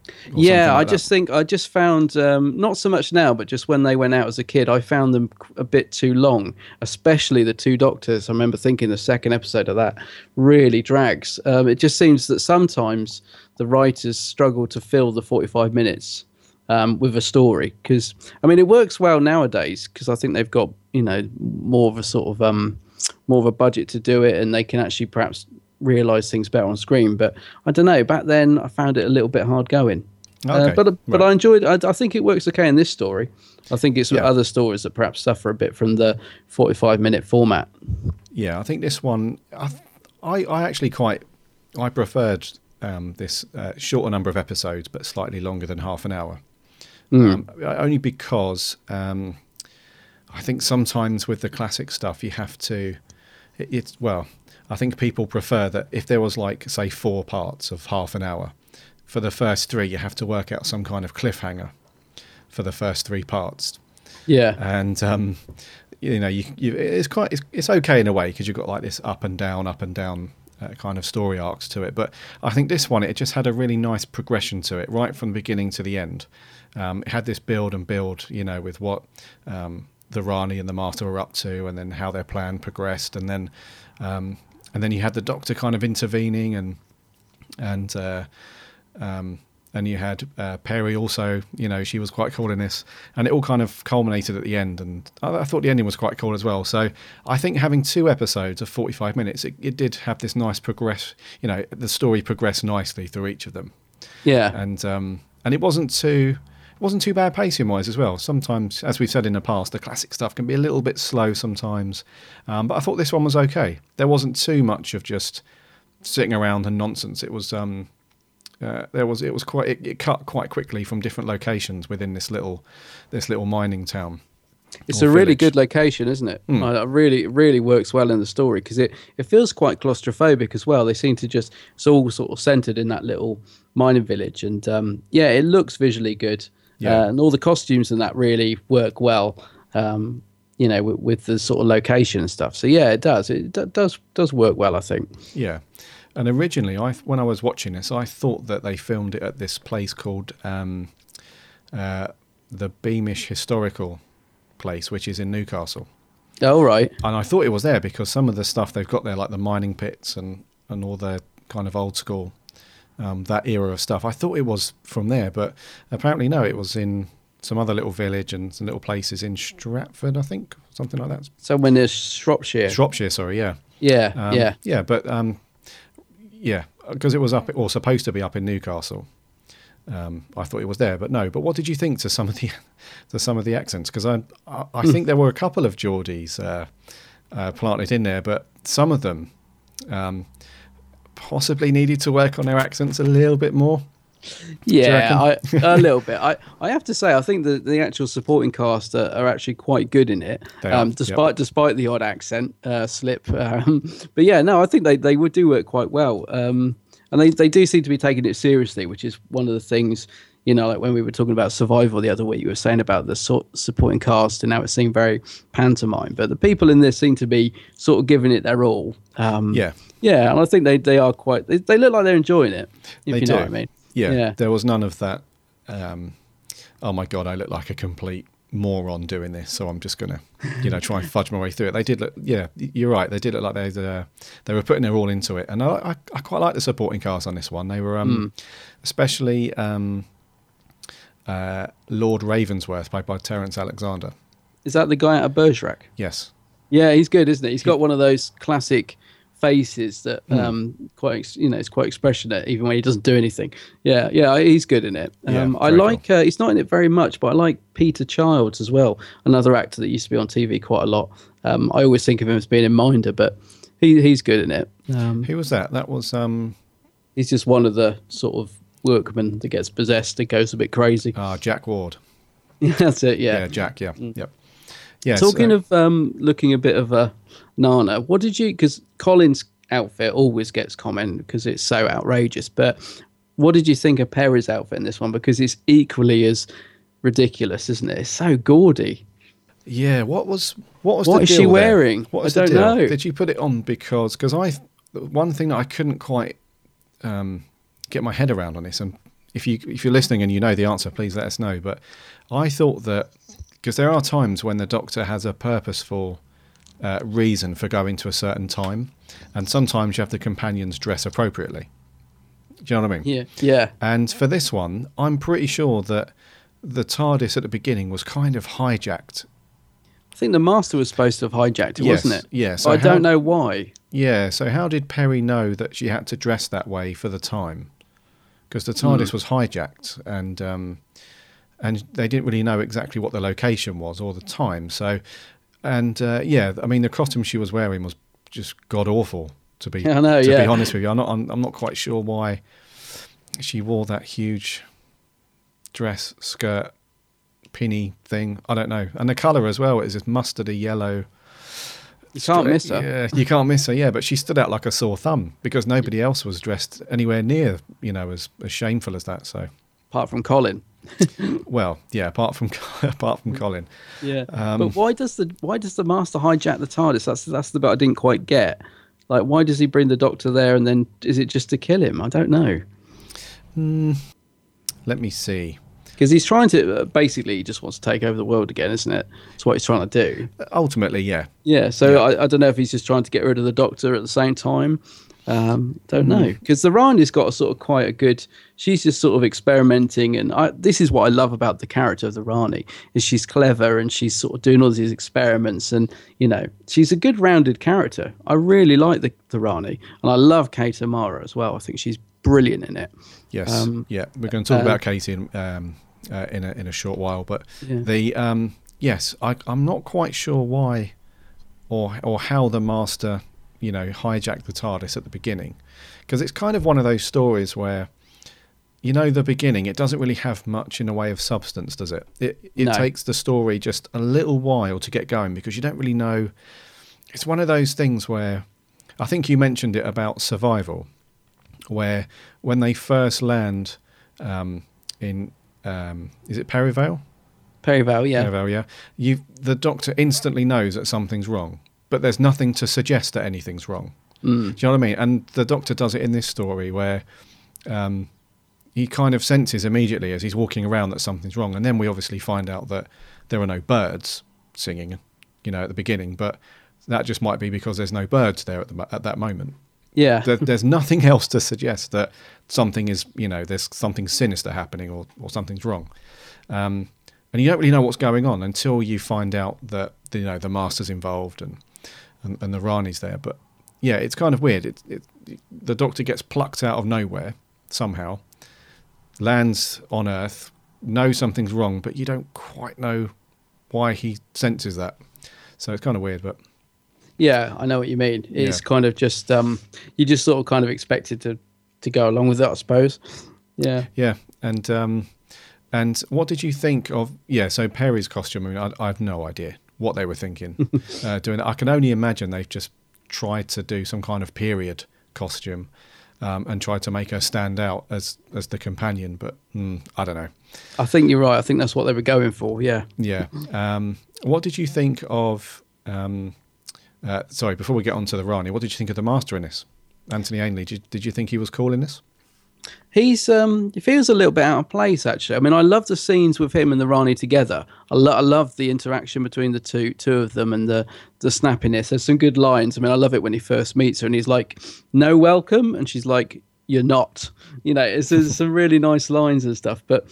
Or yeah, I like that? just think I just found um, not so much now, but just when they went out as a kid, I found them a bit too long. Especially the two doctors. I remember thinking the second episode of that really drags. Um, it just seems that sometimes the writers struggle to fill the forty-five minutes um, with a story because I mean it works well nowadays because I think they've got you know more of a sort of um, more of a budget to do it and they can actually perhaps realize things better on screen. But I don't know. Back then, I found it a little bit hard going. Uh, Okay, but but right. I enjoyed. I, I think it works okay in this story. I think it's Yeah. other stories that perhaps suffer a bit from the forty-five minute format. Yeah, I think this one, I, I, I actually quite, I preferred um, this uh, shorter number of episodes, but slightly longer than half an hour. Um, only because um, I think sometimes with the classic stuff, you have to, it, it's, well, I think people prefer that if there was like, say, four parts of half an hour, for the first three, you have to work out some kind of cliffhanger for the first three parts Yeah, and um, you know, you, you, it's quite it's, it's okay in a way because you've got like this up and down, up and down uh, kind of story arcs to it. But I think this one, it just had a really nice progression to it, right from the beginning to the end. Um, it had this build and build, you know, with what um, the Rani and the Master were up to, and then how their plan progressed, and then um, and then you had the Doctor kind of intervening and and. Uh, um, and you had uh, Peri also, you know, she was quite cool in this, and it all kind of culminated at the end. And I, I thought the ending was quite cool as well. So I think having two episodes of forty-five minutes, it, it did have this nice progress. You know, the story progressed nicely through each of them, yeah, and um, and it wasn't too. It wasn't too bad pacing wise as well. Sometimes, as we've said in the past, the classic stuff can be a little bit slow sometimes. Um, but I thought this one was okay. There wasn't too much of just sitting around and nonsense. It was um, uh, there was it was quite it, it cut quite quickly from different locations within this little this little mining town. it's a really good location, isn't it? Uh, it really, it really works well in the story because it it feels quite claustrophobic as well. They seem to just it's all sort of centered in that little mining village, and um, yeah, it looks visually good. Yeah. uh, and all the costumes and that really work well. Um, you know, with, with the sort of location and stuff. So yeah, it does. It d- does does work well, I think. Yeah, and originally, I when I was watching this, I thought that they filmed it at this place called um, uh, the Beamish Historical Place, which is in Newcastle. All right. and I thought it was there because some of the stuff they've got there, like the mining pits and and all the kind of old school um, that era of stuff. I thought it was from there, but apparently no, it was in some other little village and some little places in Stratford, I think, something like that. So when there's Shropshire, Shropshire, sorry, yeah, yeah, um, yeah. yeah, but um, yeah, because it was up or supposed to be up in Newcastle. Um, I thought it was there, but no. But what did you think to some of the to some of the accents? Because I I, I Hmm. think there were a couple of Geordies uh, uh, planted in there, but some of them um, possibly needed to work on their accents a little bit more. Yeah, I, a little bit. I, I have to say, I think the, the actual supporting cast are, are actually quite good in it, um, yep. despite despite the odd accent uh, slip. Um, but yeah, no, I think they, they would do work quite well, um, and they, they do seem to be taking it seriously, which is one of the things. You know, like when we were talking about Survival the other week, you were saying about the sort supporting cast, and now it seemed very pantomime. But the people in this seem to be sort of giving it their all. Um, Yeah. Yeah, and I think they, they are quite. They, they look like they're enjoying it. If they you do. know what I mean. Yeah, Yeah. there was none of that. Um, oh my god, I look like a complete moron doing this, so I'm just gonna, you know, try and fudge my way through it. They did look, yeah, you're right. They did look like they uh, they were putting their all into it, and I, I, I quite like the supporting cast on this one. They were, um, Hmm. especially um, uh, Lord Ravensworth, played by Terence Alexander. Is that the guy out of Bergerac? Yes, Yeah, he's good, isn't he? He's got one of those classic faces that um quite you know it's quite expressionate even when he doesn't do anything yeah yeah he's good in it Yeah, um i very like uh, he's not in it very much but i like peter childs as well another actor that used to be on tv quite a lot um i always think of him as being in minder but he he's good in it um who was that? That was um, he's just one of the sort of workmen that gets possessed and goes a bit crazy uh, Jack Ward. that's it Yeah, yeah, Jack. Yeah, yep. Yeah. Talking so- of um, looking a bit of a Nana, what did you? Because Colin's outfit always gets comment because it's so outrageous. But what did you think of Peri's outfit in this one? Because it's equally as ridiculous, isn't it? It's so gaudy. Yeah, what was what was What is she there? wearing? What I was don't the deal? know. Did you put it on because because I one thing that I couldn't quite um, get my head around on this, and if you if you're listening and you know the answer, please let us know. But I thought that because there are times when the doctor has a purposeful uh, reason for going to a certain time, and sometimes you have the companions dress appropriately. Do you know what I mean? Yeah, yeah. And for this one, I'm pretty sure that the TARDIS at the beginning was kind of hijacked I think the Master was supposed to have hijacked it, Yes, wasn't it? yeah, so I how- don't know why. Yeah. So how did Peri know that she had to dress that way for the time? Because the TARDIS was hijacked, and um, and they didn't really know exactly what the location was or the time. So, and uh, yeah, I mean the costume she was wearing was just god awful. To be I know, to yeah. be honest with you, I'm not I'm, I'm not quite sure why she wore that huge dress skirt pinny thing. I don't know, and the color as well is this mustardy yellow. You can't miss her. Yeah, you can't miss her. Yeah, but she stood out like a sore thumb because nobody else was dressed anywhere near, you know, as, as shameful as that. So, Apart from Colin. well, yeah, apart from apart from Colin, Yeah, Um, but why does the why does the Master hijack the TARDIS? That's that's the bit I didn't quite get. Like, why does he bring the Doctor there, and then is it just to kill him? I don't know. let me see. Because he's trying to uh, basically he just wants to take over the world again, isn't it? That's what he's trying to do. Ultimately, yeah, Yeah. So I, I don't know if he's just trying to get rid of the Doctor at the same time. Um, don't know because the Rani's got a sort of quite a good. She's just sort of experimenting, and I, this is what I love about the character of the Rani is she's clever and she's sort of doing all these experiments, and you know she's a good rounded character. I really like the the Rani, and I love Kate O'Mara as well. I think she's brilliant in it. yes, Um, yeah. We're going to talk uh, about Katie in, um, uh, in a in a short while, but Yeah. the um, yes, I, I'm not quite sure why or or how the Master, you know, hijack the TARDIS at the beginning, because it's kind of one of those stories where. You know, the beginning, it doesn't really have much in the way of substance, does it? It, it No. takes the story just a little while to get going because you don't really know. It's one of those things where I think you mentioned it about survival, where when they first land um, in in is it Perivale? Perivale, yeah. Perivale, yeah. You the doctor instantly knows that something's wrong, but there's nothing to suggest that anything's wrong. Mm. Do you know what I mean? And the doctor does it in this story where um, he kind of senses immediately as he's walking around that something's wrong, and then we obviously find out that there are no birds singing, you know, at the beginning, but that just might be because there's no birds there at the at that moment Yeah. there, there's nothing else to suggest that something is, you know, there's something sinister happening or, or something's wrong. Um, and you don't really know what's going on until you find out that, you know, the master's involved and, and, and the Rani's there. But yeah, it's kind of weird. It, it, the doctor gets plucked out of nowhere somehow, lands on Earth, knows something's wrong, but you don't quite know why he senses that. So it's kind of weird, but Yeah, I know what you mean. It's Yeah. kind of just um, you just sort of kind of expected to to go along with it, I suppose. Yeah. Yeah, and um, and what did you think of? Yeah, so Peri's costume. I mean, I, I have no idea what they were thinking uh, doing. it. I can only imagine they've just tried to do some kind of period costume um, and tried to make her stand out as as the companion. But mm, I don't know. I think you're right. I think that's what they were going for. Yeah. Yeah. Um, what did you think of? Um, uh, sorry, before we get on to the Rani, what did you think of the Master in this? Anthony Ainley. Did, did you think he was cool in this? He's um he feels a little bit out of place actually. I mean, I love the scenes with him and the Rani together. I, lo- I love the interaction between the two two of them and the the snappiness. There's some good lines. I mean, I love it when he first meets her and he's like, "No welcome," and she's like, "You're not." You know, it's, there's some really nice lines and stuff. But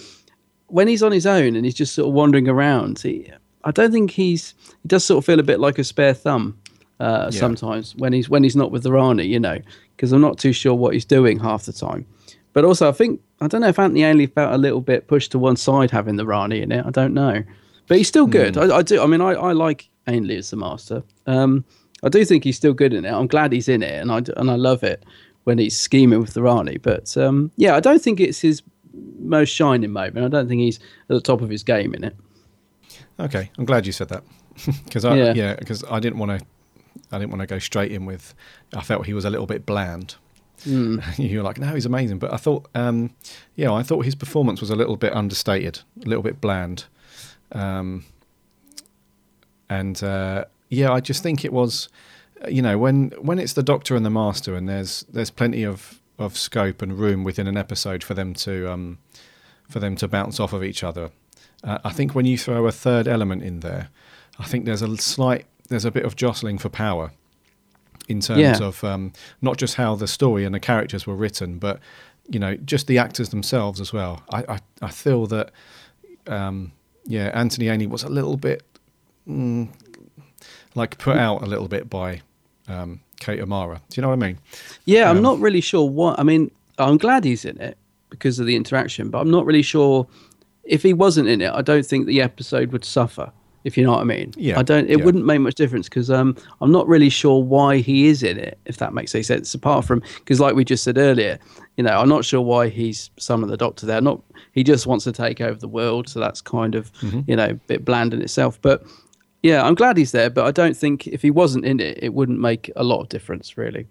when he's on his own and he's just sort of wandering around, he, I don't think he's he does sort of feel a bit like a spare thumb uh, Yeah. sometimes when he's when he's not with the Rani. You know, because I'm not too sure what he's doing half the time. But also, I think I don't know if Anthony Ainley felt a little bit pushed to one side having the Rani in it. I don't know, but he's still good. I, I do. I mean, I, I like Ainley as the master. Um, I do think he's still good in it. I'm glad he's in it, and I and I love it when he's scheming with the Rani. But um, yeah, I don't think it's his most shining moment. I don't think he's at the top of his game in it. Okay, I'm glad you said that because I Yeah. yeah because I didn't want to I didn't want to go straight in with I felt he was a little bit bland. You're like no he's amazing, but I thought um, yeah I thought his performance was a little bit understated, a little bit bland, um, and uh, yeah I just think it was you know when when it's the Doctor and the Master and there's there's plenty of of scope and room within an episode for them to um, for them to bounce off of each other. Uh, I think when you throw a third element in there, I think there's a slight, there's a bit of jostling for power in terms Yeah. of um, not just how the story and the characters were written, but you know, just the actors themselves as well. I I, I feel that, um, yeah, Anthony Ainley was a little bit mm, like put out a little bit by um, Kate O'Mara. Do you know what I mean? Yeah, I'm Um, not really sure what. I mean, I'm glad he's in it because of the interaction, but I'm not really sure if he wasn't in it. I don't think the episode would suffer. If you know what I mean. Yeah, I don't. It yeah. wouldn't make much difference because um, I'm not really sure why he is in it. If that makes any sense. Apart from because, like we just said earlier, you know, I'm not sure why he's some of the Doctor there. Not he just wants to take over the world, so that's kind of Mm-hmm. you know a bit bland in itself. But yeah, I'm glad he's there. But I don't think if he wasn't in it, it wouldn't make a lot of difference really.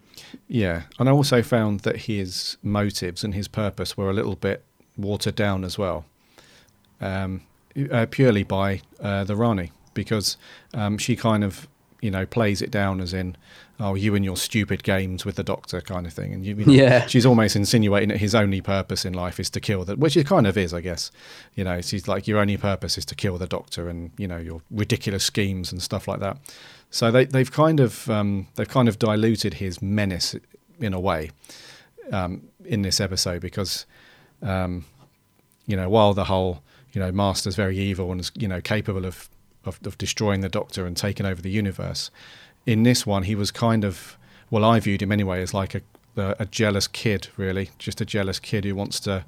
Yeah, and I also found that his motives and his purpose were a little bit watered down as well, um, uh, purely by uh, the Rani, because um, she kind of, you know, plays it down as in, oh, you and your stupid games with the Doctor kind of thing, and you, you know, Yeah. she's almost insinuating that his only purpose in life is to kill the, which it kind of is, I guess. You know, she's like, your only purpose is to kill the Doctor, and you know your ridiculous schemes and stuff like that. So they, they've kind of um, they've kind of diluted his menace in a way um, in this episode because um, you know while the whole you know master's very evil and is you know capable of, of of destroying the Doctor and taking over the universe, in this one he was kind of well I viewed him anyway as like a a, a jealous kid really. Just a jealous kid who wants to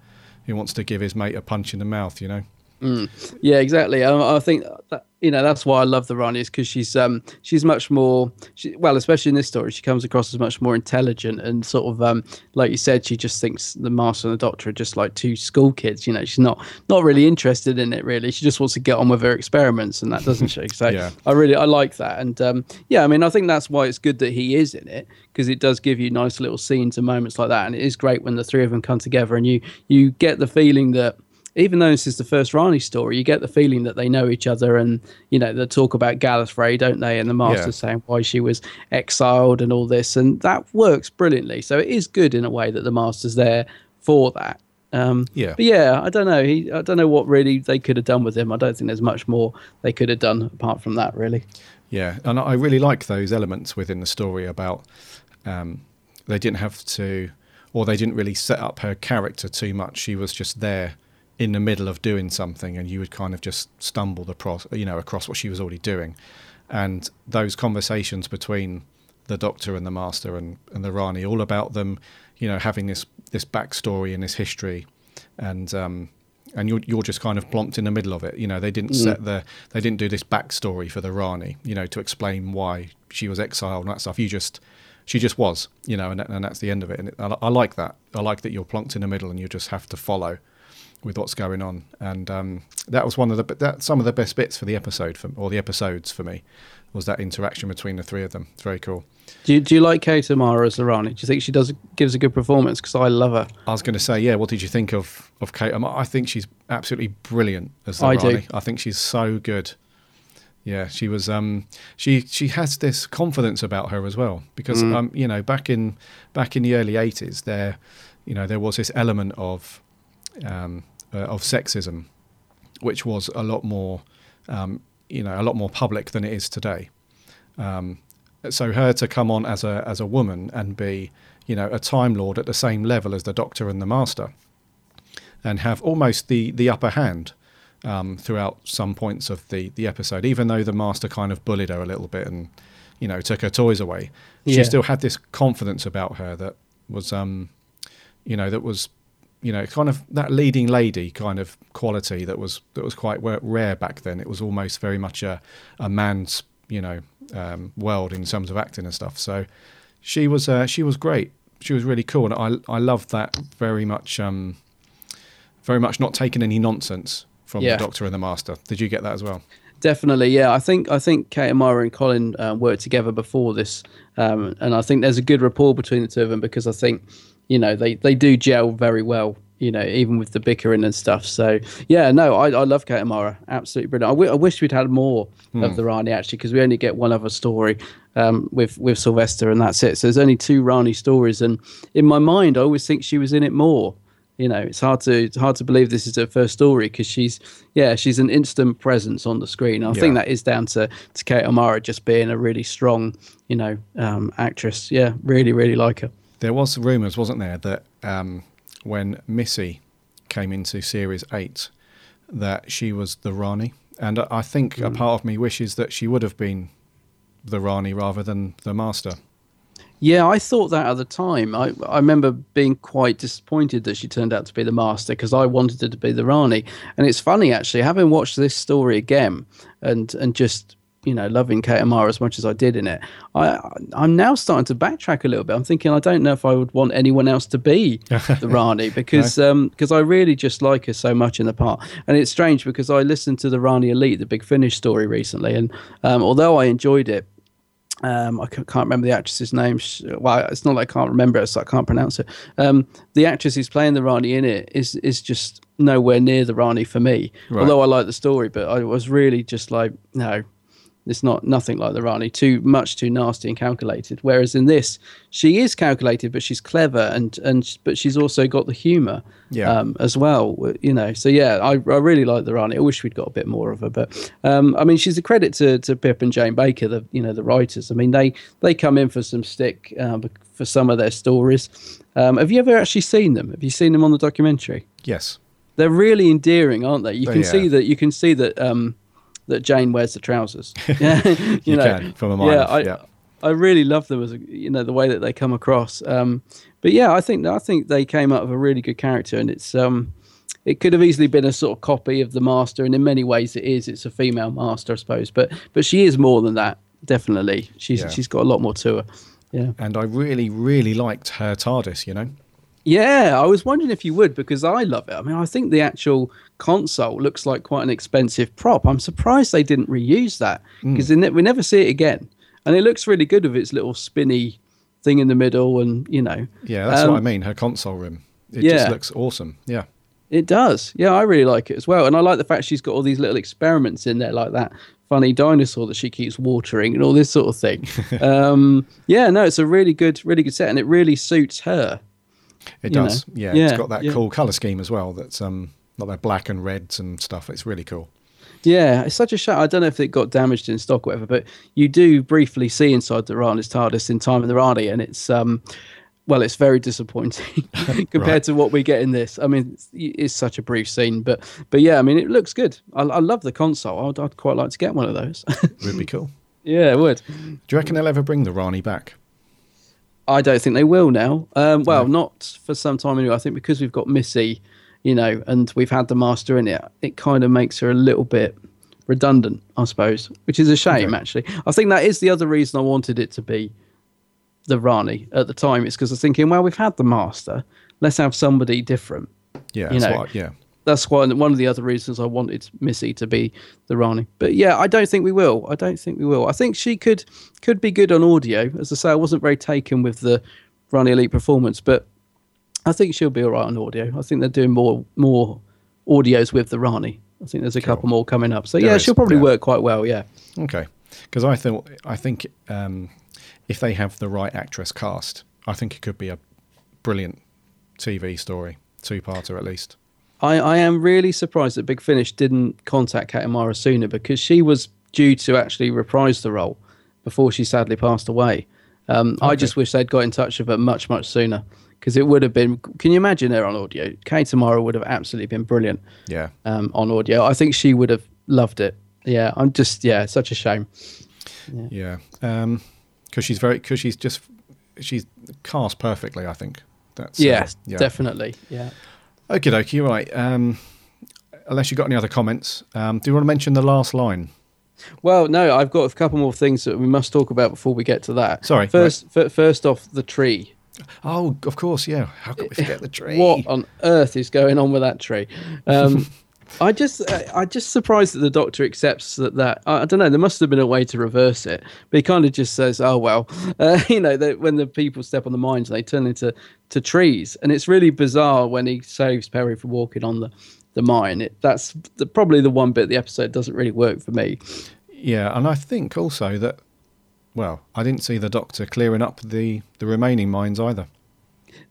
who wants to give his mate a punch in the mouth you know? Mm. Yeah, exactly. I think that, you know that's why I love the Rani is because she's um she's much more she, well, especially in this story, she comes across as much more intelligent and sort of um like you said, she just thinks the Master and the Doctor are just like two school kids. You know, she's not not really interested in it really. She just wants to get on with her experiments, and that doesn't she? So Yeah. I really I like that, and um yeah, I mean I think that's why it's good that he is in it because it does give you nice little scenes and moments like that, and it is great when the three of them come together and you you get the feeling that even though this is the first Rani story, you get the feeling that they know each other, and you know they talk about Gallifrey, don't they? And the Master Yeah. saying why she was exiled and all this, and that works brilliantly. So it is good in a way that the Master's there for that. Um, Yeah. But yeah, I don't know. He, I don't know what really they could have done with him. I don't think there's much more they could have done apart from that, really. Yeah, and I really like those elements within the story about um, they didn't have to, or they didn't really set up her character too much. She was just there in the middle of doing something, and you would kind of just stumble across, you know, across what she was already doing, and those conversations between the Doctor and the Master and, and the Rani, all about them, you know, having this this backstory and this history, and um, and you're you're just kind of plonked in the middle of it. You know, they didn't set the they didn't do this backstory for the Rani, you know, to explain why she was exiled and that stuff. You just she just was, you know, and, and that's the end of it. And it, I, I like that. I like that you're plonked in the middle and you just have to follow with what's going on. And um, that was one of the that some of the best bits for the episode for, or the episodes for me was that interaction between the three of them. It's very cool. Do you, do you like Kate O'Mara as the Rani? Do you think she does gives a good performance? Because I love her. I was going to say, yeah. What did you think of of Kate? O'Mara? I think she's absolutely brilliant as the I do. I think she's so good. Yeah, she was. Um, she she has this confidence about her as well because Mm. um, you know back in back in the early eighties there, you know there was this element of um, uh, of sexism, which was a lot more um, you know a lot more public than it is today. Um, so her to come on as a as a woman and be you know a time lord at the same level as the Doctor and the Master, and have almost the the upper hand um, throughout some points of the the episode, even though the Master kind of bullied her a little bit and you know took her toys away. She Yeah. still had this confidence about her that was um, you know that was you know kind of that leading lady kind of quality that was that was quite rare back then. It was almost very much a a man's you know um, world in terms of acting and stuff. So she was uh, she was great. She was really cool, and I I loved that very much. Um, very much not taking any nonsense from Yeah. the Doctor and the Master. Did you get that as well? Definitely, yeah. I think I think Kate O'Mara and Colin uh, worked together before this, um, and I think there's a good rapport between the two of them because I think, you know, they they do gel very well. You know, even with the bickering and stuff. So yeah, no, I, I love Kate O'Mara, absolutely brilliant. I, w- I wish we'd had more of the Rani actually because we only get one other story um, with with Sylvester and that's it. So there's only two Rani stories, and in my mind, I always think she was in it more you know it's hard to it's hard to believe this is her first story because she's yeah she's an instant presence on the screen i think that is down to to kate o'mara just being a really strong you know um actress yeah really really like her There was rumours, wasn't there, that um, when Missy came into Series 8, that she was the Rani. And I I think a part of me wishes that she would have been the Rani rather than the Master. yeah i thought that at the time i i remember being quite disappointed that she turned out to be the master because i wanted her to be the rani and it's funny actually having watched this story again and and just you know, loving Kate O'Mara as much as I did in it, I I'm now starting to backtrack a little bit. I'm thinking I don't know if I would want anyone else to be the Rani because um because I really just like her so much in the part. And it's strange because I listened to the Rani Elite, the Big Finish story recently, and um, although I enjoyed it, um, I can't remember the actress's name. Well, it's not that I can't remember it, so I can't pronounce it. Um, the actress who's playing the Rani in it is is just nowhere near the Rani for me. Right. Although I like the story, but I was really just like, no, it's not nothing like the Rani. Too much too nasty and calculated. Whereas in this, she is calculated, but she's clever and and but she's also got the humour Yeah. um, as well. You know, so yeah, I, I really like the Rani. I wish we'd got a bit more of her, but um, I mean, she's a credit to, to Pip and Jane Baker, the you know the writers. I mean, they they come in for some stick um, for some of their stories. Um, have you ever actually seen them? Have you seen them on the documentary? Yes. They're really endearing, aren't they? You They can see that you can see that um, that Jane wears the trousers. Yeah, you, You know, can, from a mile yeah, I, yeah. I really love them as a, you know the way that they come across. Um, but yeah, I think I think they came out of a really good character, and it's um, it could have easily been a sort of copy of the Master, and in many ways it is. It's a female Master, I suppose, but but she is more than that. Definitely, she's Yeah. she's got a lot more to her. Yeah. And I really, really liked her TARDIS, you know? Yeah, I was wondering if you would because I love it. I mean, I think the actual console looks like quite an expensive prop. I'm surprised they didn't reuse that because ne- we never see it again, and it looks really good with its little spinny thing in the middle, and you know. Yeah, that's Um, what I mean. Her console room. It yeah. just looks awesome. Yeah. It does. Yeah, I really like it as well. And I like the fact she's got all these little experiments in there, like that funny dinosaur that she keeps watering and all this sort of thing. um, yeah, no, it's a really good, really good set, and it really suits her. It does. Yeah, yeah, It's got that yeah. cool colour scheme as well. That's um like that black and reds and stuff. It's really cool. Yeah, it's such a shame. I don't know if it got damaged in stock or whatever, but you do briefly see inside the Rani's TARDIS in Time of the Rani, and it's um, well, it's very disappointing compared Right. to what we get in this. I mean, it's, it's such a brief scene, but but yeah, I mean, it looks good. I, I love the console. I'd, I'd quite like to get one of those. Would be cool. yeah, it would. Do you reckon they'll ever bring the Rani back? I don't think they will now. Um, well, not for some time anyway. I think because we've got Missy, you know, and we've had the Master in it, it kind of makes her a little bit redundant, I suppose, which is a shame, Okay. actually. I think that is the other reason I wanted it to be the Rani at the time. It's because I was thinking, well, we've had the Master. Let's have somebody different. Yeah, you know, what- yeah. That's why one of the other reasons I wanted Missy to be the Rani. But yeah, I don't think we will. I don't think we will. I think she could could be good on audio. As I say, I wasn't very taken with the Rani Elite performance, but I think she'll be all right on audio. I think they're doing more more audios with the Rani. I think there's a couple more coming up. So There yeah, is, she'll probably yeah. work quite well. Yeah. Okay, because I thought I think um, if they have the right actress cast, I think it could be a brilliant TV story, two-parter at least. I, I am really surprised that Big Finish didn't contact Kate O'Mara sooner because she was due to actually reprise the role before she sadly passed away. Um, I just wish they'd got in touch with her much, much sooner because it would have been. Can you imagine her on audio? Kate O'Mara would have absolutely been brilliant Yeah, um, on audio. I think she would have loved it. Yeah, I'm just, yeah, such a shame. yeah, because she's very because she's just she's cast perfectly. I think that's uh, Yes, yeah. definitely. Yeah. Okay, dokie, right. Um, unless you've got any other comments, um, do you want to mention the last line? Well, no, I've got a couple more things that we must talk about before we get to that. Sorry, First, f- first off, the tree. Oh, of course, yeah. How could we forget the tree? What on earth is going on with that tree? Um, I just, I, I just surprised that the doctor accepts that. That I, don't know. There must have been a way to reverse it, but he kind of just says, "Oh well," uh, you know. That when the people step on the mines, they turn into to trees, and it's really bizarre when he saves Peri from walking on the the mine. It, that's the, probably the one bit of the episode doesn't really work for me. Yeah, and I think also that, well, I didn't see the doctor clearing up the, the remaining mines either.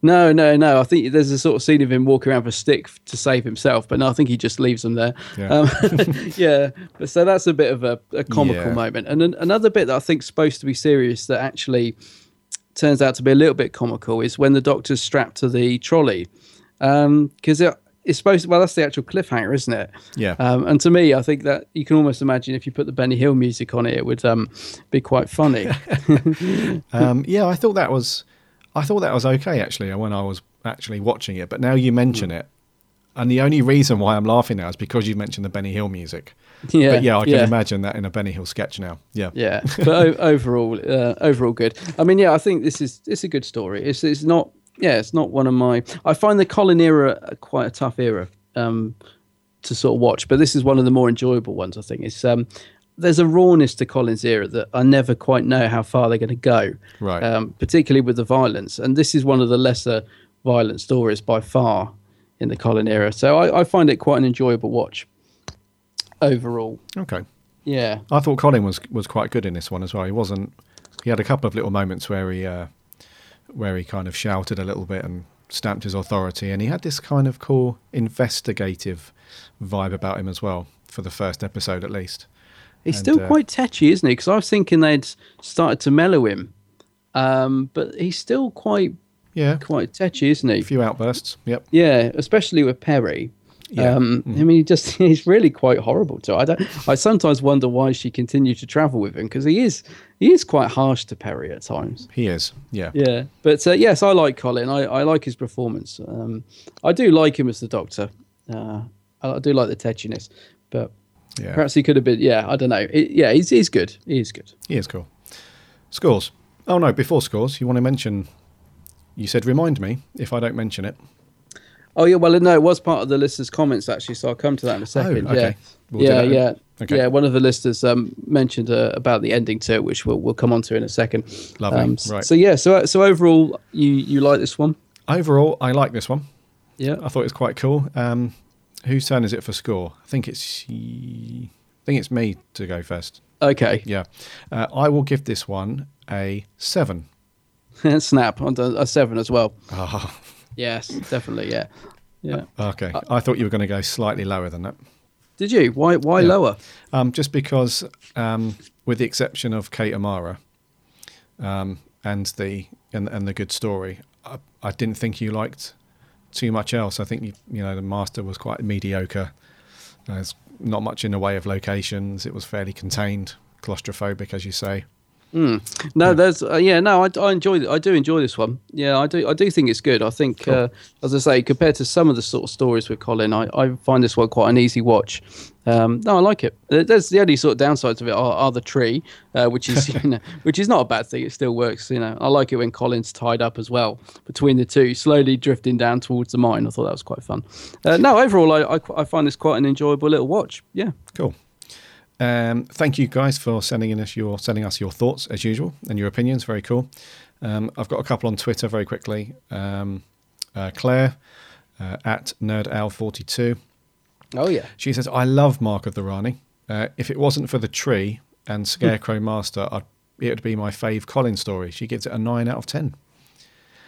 No, no, no. I think there's a sort of scene of him walking around with a stick to save himself, but no, I think he just leaves them there. Yeah. Um, yeah. But so that's a bit of a, a comical Yeah. moment. And an, another bit that I think's supposed to be serious that actually turns out to be a little bit comical is when the doctor's strapped to the trolley. Because it, it's supposed to, well, that's the actual cliffhanger, isn't it? Yeah. Um, and to me, I think that you can almost imagine if you put the Benny Hill music on it, it would um, be quite funny. Um, yeah, I thought that was, I thought that was okay actually when I was actually watching it. But now you mention Hmm. it, and the only reason why I'm laughing now is because you mentioned the Benny Hill music. yeah. but yeah, I can yeah. imagine that in a Benny Hill sketch now. Yeah. Yeah, but o- overall, uh, overall good. I mean, yeah, I think this is it's a good story. It's it's not yeah, it's not one of my. I find the Colin era quite a tough era um, to sort of watch, but this is one of the more enjoyable ones. I think it's um, there's a rawness to Colin's era that I never quite know how far they're going to go. Right. Um, particularly with the violence, and this is one of the lesser violent stories by far in the Colin era. So I, I find it quite an enjoyable watch overall. Okay. Yeah. I thought Colin was was quite good in this one as well. He wasn't. He had a couple of little moments where he uh, where he kind of shouted a little bit and stamped his authority, and he had this kind of cool investigative vibe about him as well for the first episode at least. He's And, still uh, quite tetchy, isn't he? Because I was thinking they'd started to mellow him, um, but he's still quite Yeah, quite tetchy, isn't he? a few outbursts. Yep. Yeah, especially with Peri. Yeah. Um, I mean, he just he's really quite horrible to. her. I don't. I sometimes wonder why she continued to travel with him because he is he is quite harsh to Peri at times. He is. Yeah. Yeah, but uh, yes, I like Colin. I, I like his performance. Um, I do like him as the Doctor. Uh, I, I do like the tetchiness, but Yeah. perhaps he could have been. Yeah, I don't know. It, yeah, he's he's good. He is good. He is cool. Scores. Oh no! Before scores, you want to mention? You said remind me if I don't mention it. Oh yeah, well no, it was part of the listeners' comments actually, so I'll come to that in a second. Oh, okay. Yeah, We'll yeah, yeah, Okay. yeah. One of the listeners um, mentioned uh, about the ending to it, which we'll we'll come on to in a second. Lovely. Um, Right. So yeah, so so overall, you you like this one? Overall, I like this one. Yeah. I thought it was quite cool. Um, whose turn is it for score? I think it's I think it's me to go first. Okay. Yeah, uh, I will give this one a seven. Snap on a seven as well. Ah, Yes, definitely. Yeah. Yeah. okay. I thought you were going to go slightly lower than that. Did you? Why why Yeah. lower? Um, just because, um, with the exception of Kate O'Mara, um, and the and, and the good story, I, I didn't think you liked too much else. I think you you know the master was quite mediocre. There's not much in the way of locations. It was fairly contained, claustrophobic, as you say. No, there's uh, yeah, no, I, I enjoy. I do enjoy this one. Yeah, I do. I do think it's good. I think, uh, as I say, compared to some of the sort of stories with Colin, I, I find this one quite an easy watch. Um, no, I like it. There's the only sort of downsides of it are, are the tree, uh, which is you know, which is not a bad thing. It still works. You know, I like it when Colin's tied up as well between the two, slowly drifting down towards the mine. I thought that was quite fun. Uh, no, overall, I, I I find this quite an enjoyable little watch. Yeah. Cool. Um, thank you guys for sending in us your sending us your thoughts as usual and your opinions. Very cool. Um, I've got a couple on Twitter very quickly. Um, uh, Claire uh, at nerdowl42. Oh yeah. She says, "I love Mark of the Rani. Uh, if it wasn't for the tree and Scarecrow Master, I'd, it would be my fave Colin story." She gives it a nine out of ten.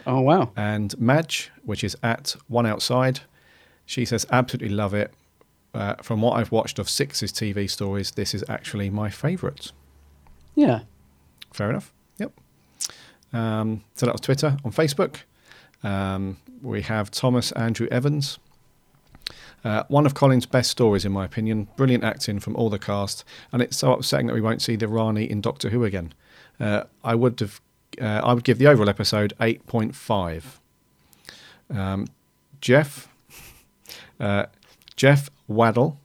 Oh wow. And Madge, which is at One Outside, she says, absolutely love it. Uh, from what I've watched of Six's TV stories, this is actually my favourite. Yeah. Fair enough. Yep. Um, so that was Twitter. On Facebook, um, we have Thomas Andrew Evans. Uh, one of Colin's best stories, in my opinion. Brilliant acting from all the cast, and it's so upsetting that we won't see the Rani in Doctor Who again. Uh, I would have, uh, I would give the overall episode eight point five. Um, Jeff, uh, Jeff Waddle.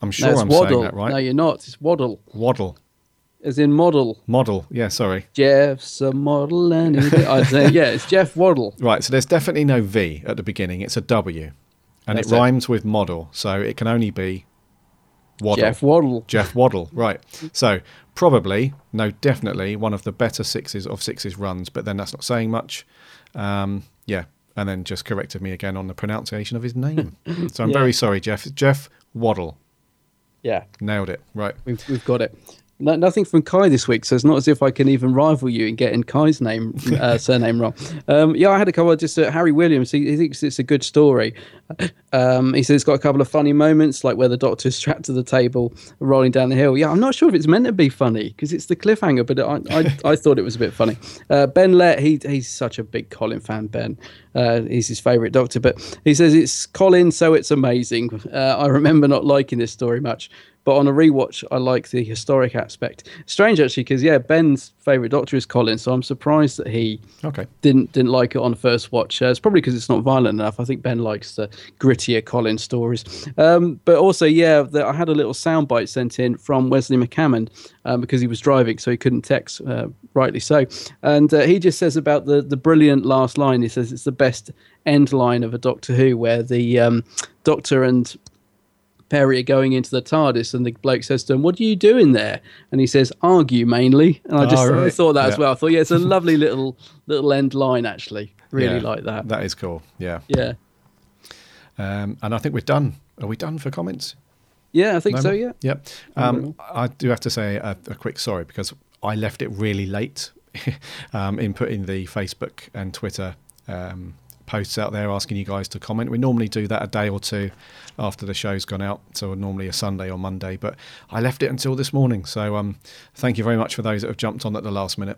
I'm sure No, I'm Waddle. saying that right. No, you're not. It's Waddle, Waddle, as in model. model. Yeah, sorry. Jeff's a model, and I'd say, yeah, it's Jeff Waddle. Right, so there's definitely no V at the beginning. It's a W, and That's it it. rhymes with model, so it can only be Waddle. Jeff Waddle. Jeff Waddle. Right. So probably, no, definitely one of the better sixes of sixes runs, but then that's not saying much. Um, yeah, and then just corrected me again on the pronunciation of his name. so I'm Yeah. very sorry, Jeff. Jeff Waddle. Yeah, Nailed it. Right. we've, we've got it. No, nothing from Kai this week, so it's not as if I can even rival you in getting Kai's name uh, surname wrong. Um, yeah, I had a couple. Of Just uh, Harry Williams. He, he thinks it's a good story. Um, he says it's got a couple of funny moments, like where the doctor's strapped to the table, rolling down the hill. Yeah, I'm not sure if it's meant to be funny because it's the cliffhanger, but I, I, I thought it was a bit funny. Uh, ben Lett, he he's such a big Colin fan. Ben, uh, he's his favourite doctor, but he says it's Colin, so it's amazing. Uh, I remember not liking this story much. But on a rewatch, I like the historic aspect. Strange actually, because yeah, Ben's favorite Doctor is Colin, so I'm surprised that he Okay. didn't didn't like it on first watch. Uh, it's probably because it's not violent enough. I think Ben likes the grittier Colin stories. Um, but also, yeah, the, I had a little soundbite sent in from Wesley McCammond um, because he was driving, so he couldn't text. Uh, rightly so. And uh, he just says about the the brilliant last line. He says it's the best end line of a Doctor Who, where the um, Doctor and Peri going into the TARDIS, and the bloke says to him, "What are you doing there?" And he says, "Argue mainly." And I just Oh, I right. thought that as well. I thought, yeah, it's a lovely little little end line actually. Really Yeah, like that. That is cool. Yeah. Yeah, Um, and I think we're done. Are we done for comments? yeah, I think No so. more? Yeah, Yep. Um, I do have to say a, a quick sorry because I left it really late um, in putting the Facebook and Twitter um, posts out there asking you guys to comment. We normally do that a day or two after the show's gone out, so normally a Sunday or Monday. But I left it until this morning. So um, thank you very much for those that have jumped on at the last minute.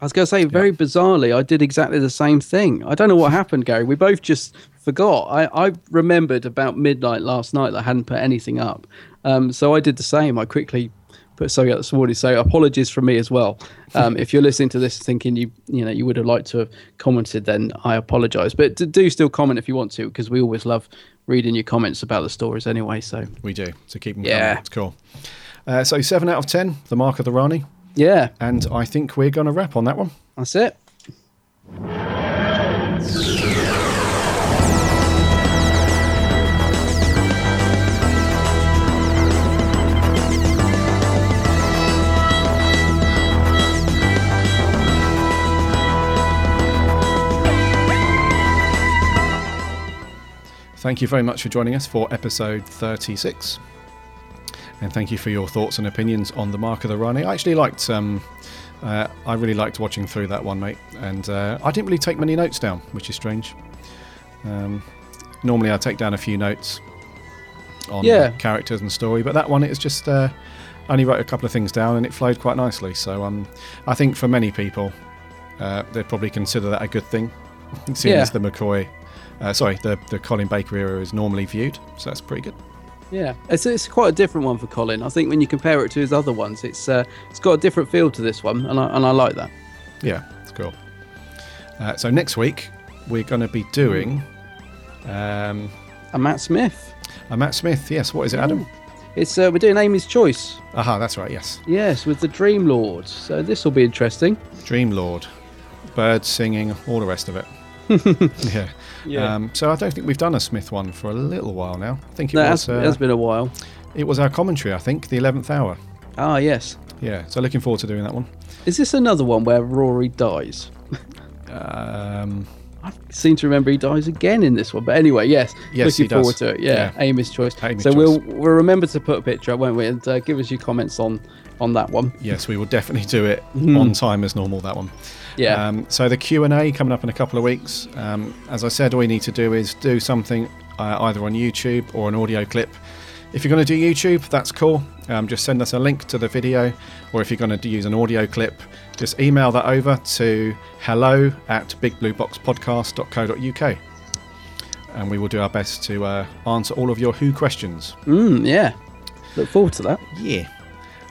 I was going to say very bizarrely, I did exactly the same thing. I don't know what happened, Gary. We both just forgot. I, I remembered about midnight last night that I hadn't put anything up, um, so I did the same. I quickly put something up this morning. So apologies from me as well. Um, if you're listening to this thinking you you know you would have liked to have commented, then I apologise. But d- do still comment if you want to, because we always love reading your comments about the stories anyway. So We do. So keep them Yeah. coming. It's cool. Uh, so 7 out of 10, the mark of the Rani. yeah, And I think we're going to wrap on that one. that's it. Thank you very much for joining us for episode 36. And thank you for your thoughts and opinions on the Mark of the Rani. I actually liked, um, uh, I really liked watching through that one, mate. And uh, I didn't really take many notes down, which is strange. Um, normally I take down a few notes on Yeah. characters and story, but that one it was just uh, I only wrote a couple of things down and it flowed quite nicely. So um, I think for many people, uh, they'd probably consider that a good thing, seeing Yeah. as the McCoy, uh, sorry, the the Colin Baker era is normally viewed. So that's pretty good. Yeah, it's, it's quite a different one for Colin. I think when you compare it to his other ones, it's uh, it's got a different feel to this one, and I, and I like that. Yeah, it's cool. Uh, so next week we're going to be doing um, And Matt Smith. a Matt Smith. Yes, what is it, Adam? It's uh, we're doing Amy's Choice. Aha, that's right. Yes, Yes, with the Dream Lord. So this will be interesting. Dream Lord, birds singing, all the rest of it. yeah. Yeah. Um, so I don't think we've done a Smith one for a little while now. I think it No, it was has, uh, it has been a while. it was our commentary. I think the eleventh hour. Ah, yes. Yeah. So looking forward to doing that one. Is this another one where Rory dies? Um, I seem to remember he dies again in this one. But anyway, yes. Yes, looking he does. forward to it. Yeah, Yeah. Amy's choice. Amy's so choice. we'll we'll remember to put a picture up, won't we? And uh, give us your comments on on that one. yes, we will definitely do it Hmm. on time as normal. That one. Yeah. Um, so the Q and A coming up in a couple of weeks. Um, as I said, all you need to do is do something uh, either on YouTube or an audio clip. If you're going to do YouTube, that's cool. Um, just send us a link to the video, or if you're going to use an audio clip, just email that over to hello at bigblueboxpodcast.co.uk, and we will do our best to uh, answer all of your Who questions. Mm, yeah. Look forward to that. Yeah.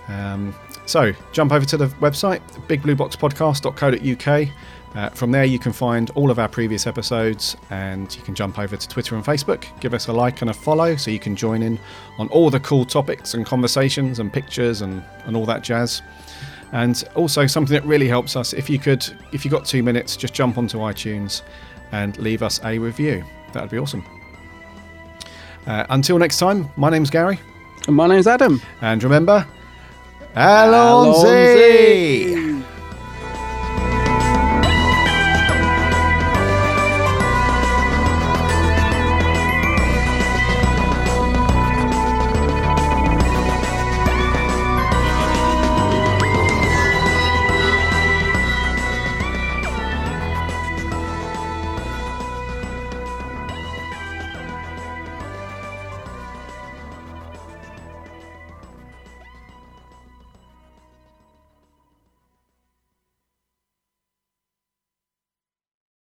Um, so jump over to the website, bigblueboxpodcast.co.uk. Uh, from there, you can find all of our previous episodes, and you can jump over to Twitter and Facebook. Give us a like and a follow, so you can join in on all the cool topics and conversations and pictures and, and all that jazz. And also something that really helps us, if you could, if you got two minutes, just jump onto iTunes and leave us a review. That would be awesome. Uh, until next time, my name's Gary. And my name's Adam. And remember, Allons-y!